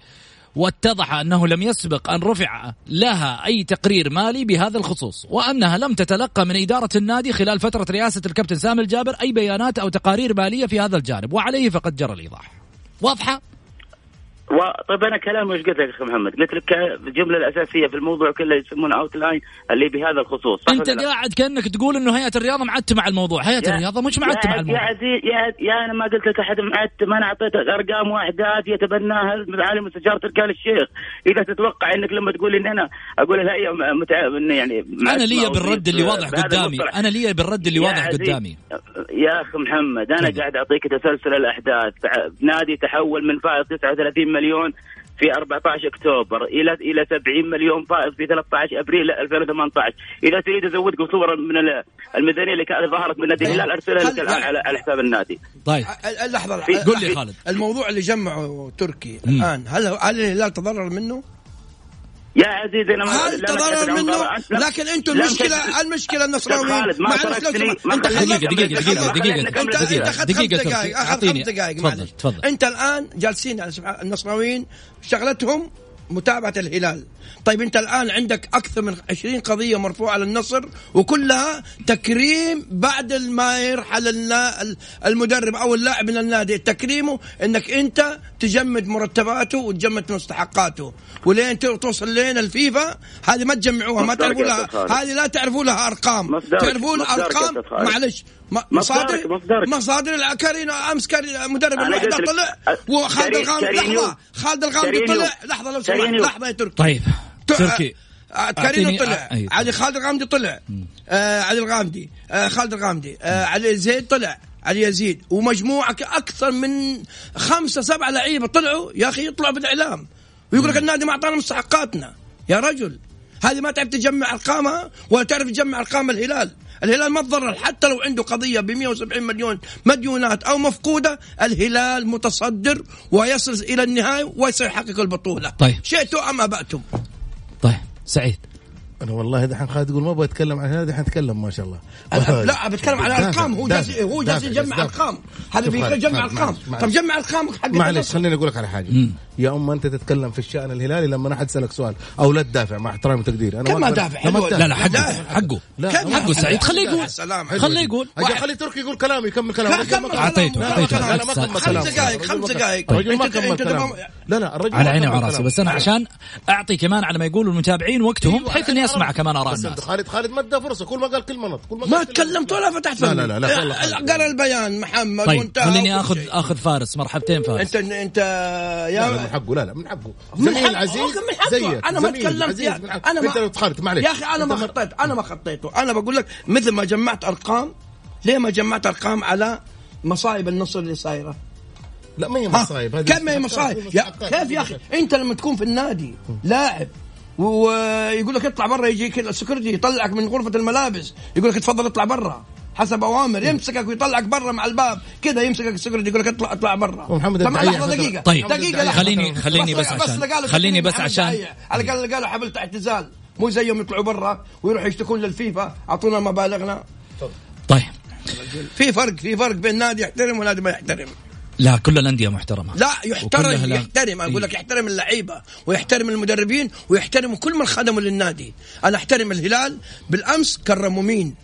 واتضح أنه لم يسبق أن رفع لها أي تقرير مالي بهذا الخصوص وأنها لم تتلقى من إدارة النادي خلال فترة رئاسة الكابتن سامي الجابر أي بيانات أو تقارير مالية في هذا الجانب وعليه فقد جرى الإيضاح واضحة؟ و... طيب أنا كلامي إيش قلت لك يا أخي محمد؟ قلت لك الجملة الأساسية في الموضوع كله يسمونه outline اللي بهذا الخصوص صح لا؟ قاعد كأنك تقول أنه هيئة الرياضة معتمة على الموضوع هيئة يا- الرياضة مش معتمة على عز- يا الموضوع عزيز يا, يا أنا ما قلت لك أحد معتم أنا اعطيتك أرقام واحدات يتبناها معالي مستشار تركي آل الشيخ إذا تتوقع إنك لما تقول إن أنا أقول الهيئة متع... يعني أنا لي بالرد اللي واضح قدامي. أنا لي بالرد اللي واضح قدامي يا أخي محمد أنا. قاعد أعطيك تسلسل الأحداث نادي تحول من فائض 39 مليون في 14 أكتوبر إلى إلى 70 مليون فائز في 13 أبريل 2018 إذا تريد ازودكم صور من ال- الميزانية اللي كانت ظهرت من نادي الهلال ارسلها لك الآن على على حساب النادي. طيب. ال- لحظه في- قول لي خالد. الموضوع اللي جمعه تركي. الآن هل هل الهلال تضرر منه؟ يا عزيزي أنا ما- هل تضرر منه؟ لكن أنتم المشكلة المشكلة النصراويين ما معلش لو أنت تركتني. خليك- دقيقة دقيقة دقيقة أنت خمس تركي. دقائق. خمس دقائق تفضل، تفضل. أنت الآن جالسين على النصراويين شغلتهم متابعة الهلال طيب انت الآن عندك أكثر من 20 قضية مرفوعة على النصر وكلها تكريم بعد ما يرحل المدرب أو اللاعب من النادي تكريمه إنك أنت تجمد مرتباته وتجمد مستحقاته ولين توصل لين الفيفا هذه ما تجمعوها ما تعرفوا لها. هذه لا تعرفوا لها أرقام تعرفون أرقام. معلش مصادر مصدرك. مصادر الكارين أمس مدرب الوحده طلع وخالد الغامدي. لحظة خالد الغامدي. طلع لحظة لو سمحت. لحظة يا تركي طيب تركي آه، كارينو أعطيني- طلع. أي- علي خالد الغامدي طلع. آه علي الغامدي. آه خالد الغامدي. آه علي زيد طلع. علي يزيد. ومجموعه أكثر من خمسة سبعة لعيبة طلعوا. يا أخي يطلعوا بالإعلام. ويقول لك النادي ما أعطانا مستحقاتنا. يا رجل. هذه ما تعرف تجمع أرقامها ولا تعرف تجمع أرقام الهلال. الهلال ما تضرر حتى لو عنده قضية ب 170 مليون مديونات أو مفقودة. الهلال متصدر ويصل إلى النهايه وسيحقق البطولة. طيب. شئتوا أم أبأتم. طيب سعيد. أنا والله دحين خالد يقول ما أبغى أتكلم عن هذا دحين اتكلم ما شاء الله. لا بتكلم على دافع- أرقام هو جالس هو جالس يجمع. أرقام. هذا شوف في خالد، يجمع خالد، أرقام. طب جمع ارقامك حق معلش. خليني أقول لك على حاجة. يا اما انت تتكلم في الشأن الهلالي لما أنا حد أسألك سؤال أو لا تدافع مع احترامي وتقديري أنا كم ما دافع؟ لا. لا حقه. حقه حقه سعيد خليه يا يقول. خليه يقول خلي تركي يقول كلام يكمل كلام ما كمل لا ما كمل خمس. دقائق، خمس دقائق. الرجل ما كمل. لا لا الرجل على عيني كمل وعلى راسي كلامه. بس أنا عشان أعطي كمان على ما يقولوا المتابعين وقتهم أيوة، بحيث إني أسمع. كمان آراء الناس خالد خالد ما ادى فرصة كل ما قال كلمة نط كل ما قال تكلمت. ولا فتحت لا لا لا. قرأ البيان محمد طيب وانتهى خليني اخذ. آخذ فارس مرحبتين فارس أنت انت لا من حقه. لا لا من حقه. زميل عزيز من حقه. زيك أنا ما تكلمت. أنا ما أنت لو تخالف معلش يا أخي أنا ما خطيت أنا ما خطيته. أنا بقول لك مثل ما جمعت أرقام ليه ما جمعت أرقام على مصايب النصر اللي صايرة؟ لا ما هي مصايب هذه كم هي مصايب. كيف يا أخي؟ أنت لما تكون في النادي لاعب ويقول لك اطلع برا يجيك ال security يطلعك من غرفة الملابس يقول لك تفضل اطلع برا. حسب أوامر يمسكك ويطلعك برا مع الباب. كذا يمسكك ال security يقول لك اطلع اطلع برا. ومحمد طب لحظة دقيقة. طيب. دقيقة. خليني- خليني بس عشان- خليني بس عشان-. على قال قالوا حفلة اعتزال مو زيهم يطلعوا برا ويروحوا يشتكون للفيفا. أعطونا مبالغنا طيب. في فرق في فرق بين نادي يحترم ونادي ما يحترم. لا كل الأندية محترمة. لا يحترم يحترم. أقول لك إيه. يحترم اللعيبة ويحترم المدربين ويحترم كل من خدموا للنادي. أنا أحترم الهلال. بالأمس كرموا مين؟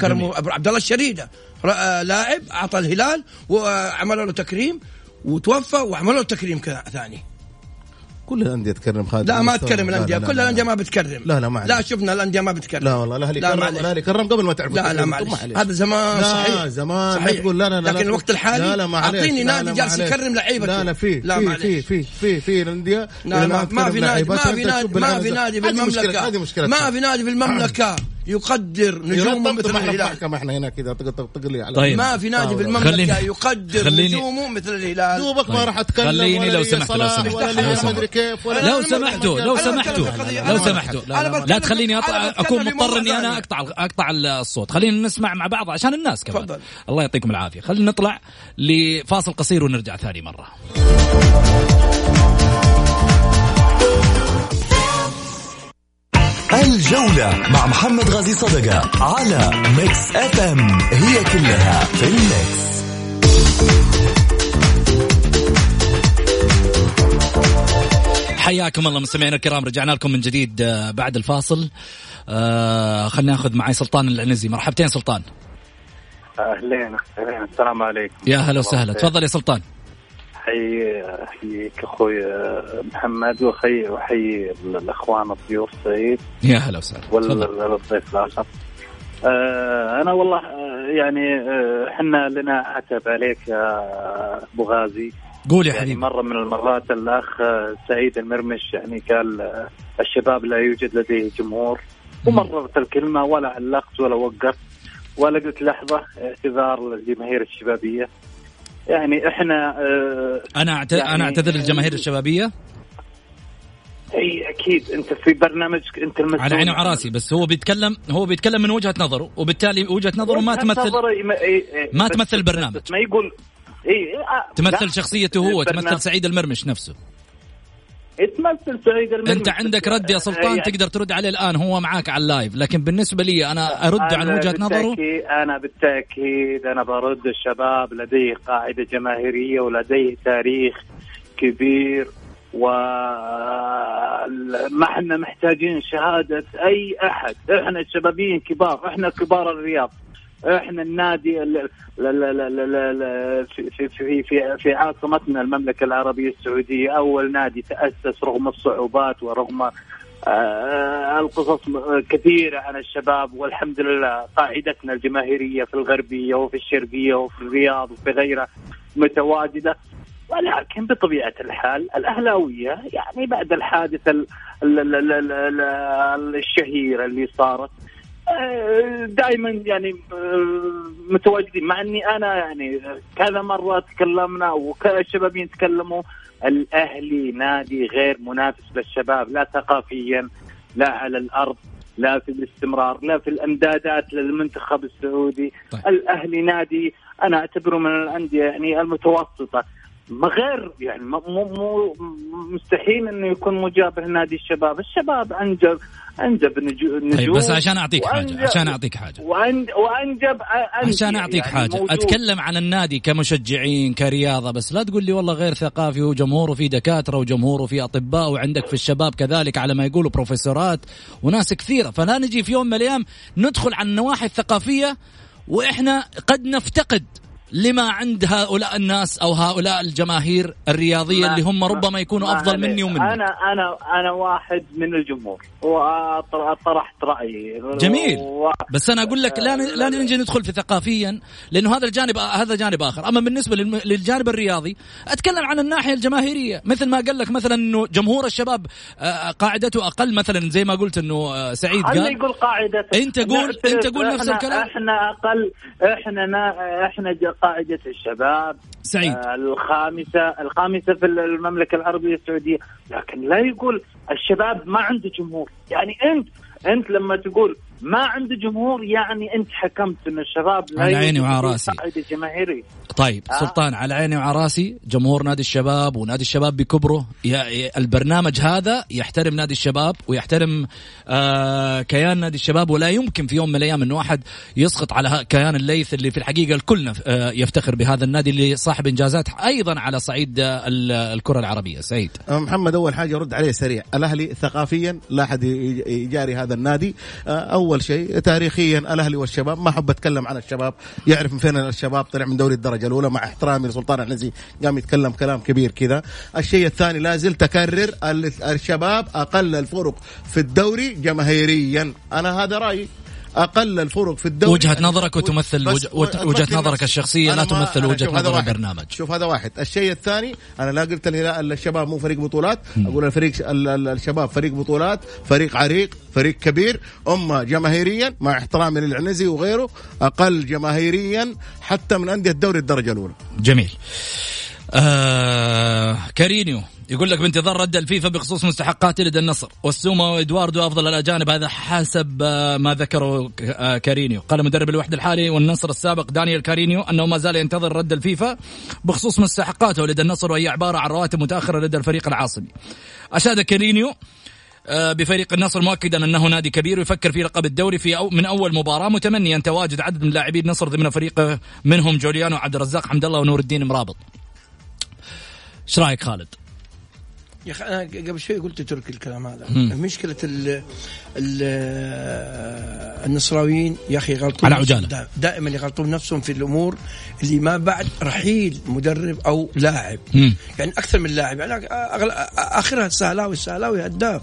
كرموا عبد الله الشريده آه، لاعب أعطى الهلال وعملوا له تكريم وتوفى وعملوا له تكريم ثاني كل الأندية تكرم خالد لا ما تكرم لا، الأندية لا، كل لا، الأندية لا. ما بتكرم لا، لا، ما. لا شفنا الأندية ما بتكرم لا والله الأهلي لا، كرم. الأهلي كرم قبل ما تعرف لا لا. معلش معلش. هذا زمان لا صحيح زمان صحيح. تقول لا لا لا لكن لا الوقت الحالي لا لا معلش أعطيني لا، نادي لا، جالس. يكرم لعيبته لا لا في لا في. في في في الأندية لا ما, في نادي ما في نادي ما. في نادي مشكلة ما في نادي بالمملكة [clears throat] يقدر نجومه مثل في الهلال محكمة إحنا هنا كذا تق- تق- تقلي على طيب. ما في نادي آه، بالمملكة خليني- يقدر خليني- نجومه مثل الهلال. دوبك ما راح أتكلم خليني لو لي سمحت، لو صلاح سمحت. ولا لو لي ما سمحت. أدري كيف ولا لو لي- سمحتوا لو سمحتوا في. لو سمحتوا لا, تخليني في- اكون في مضطر اني أنا. اقطع أقطع الصوت. خلينا نسمع مع بعض عشان الناس كمان. تفضل. الله يعطيكم العافية. خلينا نطلع لفاصل قصير ونرجع ثاني مرة. الجولة مع محمد غازي صدقة على Mix FM هي كلها في ال mix حياكم الله مستمعينا الكرام رجعنا لكم من جديد آه، بعد الفاصل. آه خلينا ناخذ معي سلطان العنزي. مرحبتين سلطان. أهلين اهلين السلام عليكم. يا هلا وسهلا. تفضل يا سلطان. حي احييك أخوي محمد وحي وحي الأخوان الضيوف سعيد. يا هلا وسهلا. والضيف الآخر. آه أنا والله آه، يعني آه، إحنا لنا عتب عليك يا أبو غازي. قول يا يعني حبيبي. مرة من المرات الأخ آه، سعيد المرمش يعني قال آه، الشباب لا يوجد لديه جمهور. ومررت الكلمة ولا علقت ولا وقفت ولا قلت لحظة اعتذار للجماهير الشبابية. يعني إحنا آه أنا أعت... يعني- أنا أعتذر للجماهير الشبابية أي أكيد أنت في برنامجك أنت المسؤول على عيني وعلى راسي بس هو بيتكلم هو بيتكلم من وجهة نظره وبالتالي وجهة نظره ما تمثل ما, تمثل البرنامج. ما يقول إي آه، تمثل. شخصيته هو تمثل سعيد المرمش نفسه تمثل انت عندك رد يا سلطان يعني تقدر ترد عليه الآن هو معاك على اللايف. لكن بالنسبة لي أنا أرد عن أنا وجهة نظره. بالتأكيد أنا بالتأكيد أنا برد الشباب لديه قاعدة جماهيرية ولديه تاريخ كبير وما إحنا محتاجين شهادة أي أحد. إحنا الشبابيين كبار إحنا كبار الرياض. إحنا النادي ال- ال- في في في في, عاصمتنا المملكه العربيه السعوديه اول نادي تاسس رغم الصعوبات ورغم آه، القصص كثيره عن الشباب والحمد لله قاعدتنا الجماهيريه في الغربيه وفي الشرقيه وفي الرياض وفي غيرها متواجده ولكن بطبيعه الحال الاهلاويه يعني بعد الحادثه ال- ال- ال- ال- ال- ال- الشهيره اللي صارت دائما يعني آه، متواجدين مع إني أنا يعني كذا مرة تكلمنا والشبابين تكلموا الأهلي نادي غير منافس للشباب لا ثقافيا لا على الأرض لا في الاستمرار لا في الامدادات للمنتخب السعودي طيب. الأهلي نادي أنا أعتبره من الأندية يعني المتوسطة ما غير يعني مو مو مستحيل إنه يكون مجابه لنادي الشباب، الشباب انجب أنجب نجو- نجوم طيب بس عشان أعطيك حاجة وأنجب- عشان أعطيك حاجة. وأن- وأنجب أندية عشان أعطيك يعني حاجة موجود. أتكلم عن النادي كمشجعين كرياضة بس لا تقول لي والله غير ثقافي وجمهوره فيه دكاترة وجمهوره فيه أطباء وعندك في الشباب كذلك على ما يقولوا بروفيسورات وناس كثيرة. فلا نجي في يوم من الأيام ندخل على النواحي الثقافية وإحنا قد نفتقد لما عند هؤلاء الناس أو هؤلاء الجماهير الرياضية اللي هم ما- ربما يكونوا أفضل. مني ومنك أنا أنا أنا واحد من الجمهور وطرحت رأيي. جميل. و... بس أنا أقول لك لا لا نجي ندخل في ثقافيا لأنه هذا الجانب هذا جانب آخر. أما بالنسبة للم- للجانب الرياضي أتكلم عن الناحية الجماهيرية. مثل ما قال لك مثلا إنه جمهور الشباب قاعدته أقل مثلا زي ما قلت إنه سعيد قال. يقول قاعدة أنت قول- أنت قول نفس الكلام. إحنا أقل إحنا نا إحنا قاعدة الشباب سعيد. الخامسة الخامسة في المملكة العربية السعودية. لكن لا يقول الشباب ما عنده جمهور. يعني انت أنت لما تقول ما عنده جمهور يعني انت حكمت إن الشباب لا على عيني وعلى راسي. جماهيري طيب آه. سلطان على عيني وعلى راسي جمهور نادي الشباب ونادي الشباب بكبره البرنامج هذا يحترم نادي الشباب ويحترم آه كيان نادي الشباب ولا يمكن في يوم من الأيام إنه أحد يسقط على كيان الليث اللي في الحقيقة الكل آه يفتخر بهذا النادي اللي صاحب إنجازات أيضا على صعيد آه، ال- الكرة العربية. سعيد. محمد أول حاجة رد عليه سريع. الأهلي ثقافيا لا أحد يجاري هذا النادي. آه، أول شيء تاريخيا الأهلي والشباب ما أحب أتكلم عن الشباب يعرف من فين الشباب طلع من دوري الدرجة الأولى مع احترامي لسلطان العنزي قام يتكلم كلام كبير كذا. الشيء الثاني لا زلت أكرر ال- الشباب أقل الفرق في الدوري جماهيريا. أنا هذا رأيي. أقل الفرق في الدوري. وجهة نظرك وتمثل بس- وجه- وت- وجهة نظرك نفسي. الشخصية لا تمثل هذا نظر. البرنامج. شوف هذا واحد. الشيء الثاني أنا لا قلت الهلال الشباب مو فريق بطولات. أقول الفريق ال- ال- الشباب فريق بطولات فريق عريق فريق كبير. اما جماهيريا مع احترامي للعنزي وغيره أقل جماهيريا حتى من أندية الدوري الدرجة الأولى. جميل. آه كارينيو. يقول لك بانتظار رد الفيفا بخصوص مستحقات لدى النصر والسوما وإدواردو أفضل الأجانب هذا حسب آه، ما ذكره آه، كارينيو قال مدرب الوحدة الحالي والنصر السابق دانيال كارينيو أنه ما زال ينتظر رد الفيفا بخصوص مستحقاته لدى النصر وهي عبارة عن رواتب متأخرة لدى الفريق العاصمي أشاد كارينيو آه، بفريق النصر مؤكدا أنه نادي كبير ويفكر في لقب الدوري في أو من أول مباراة متمنيا تواجد عدد من لاعبي النصر ضمن فريقه منهم جوليانو عبد الرزاق حمد الله ونور الدين مرابط. إيش رأيك خالد؟ يا أخي أنا قبل شوي قلت ترك الكلام هذا مم. مشكلة ال ال النصراويين يا أخي يغلطون على. دا- دائما يغلطون نفسهم في الأمور اللي ما بعد رحيل مدرب أو لاعب مم. يعني أكثر من لاعب يعني. آخرها السهلاوي السهلاوي هداف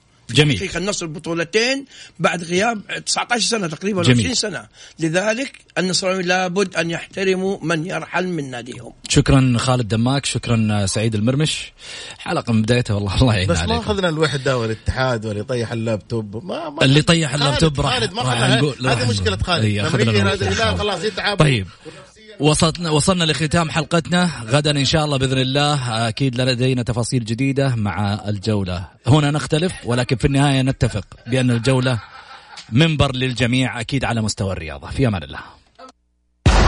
جميل. تحقيق النصر البطولتين بعد غياب 19 سنة تقريبا جميل. 20 سنة. لذلك النصراوي لابد أن يحترموا من يرحل من ناديهم. شكرا خالد دماك شكرا سعيد المرمش. حلقة من بدايتها والله الله يعين بس ما عليكم. أخذنا الوحدة والاتحاد واللي يطيح اللابتوب. ما, ما اللي طيح خالد- اللابتوب راح خالد ما هذه مشكلة. خالد. لما يجي خلاص يتعب طيب. وصلنا وصلنا لختام حلقتنا. غدا إن شاء الله بإذن الله. أكيد لدينا تفاصيل جديدة مع الجولة. هنا نختلف ولكن في النهاية نتفق بأن الجولة منبر للجميع أكيد على مستوى الرياضة. في أمان الله.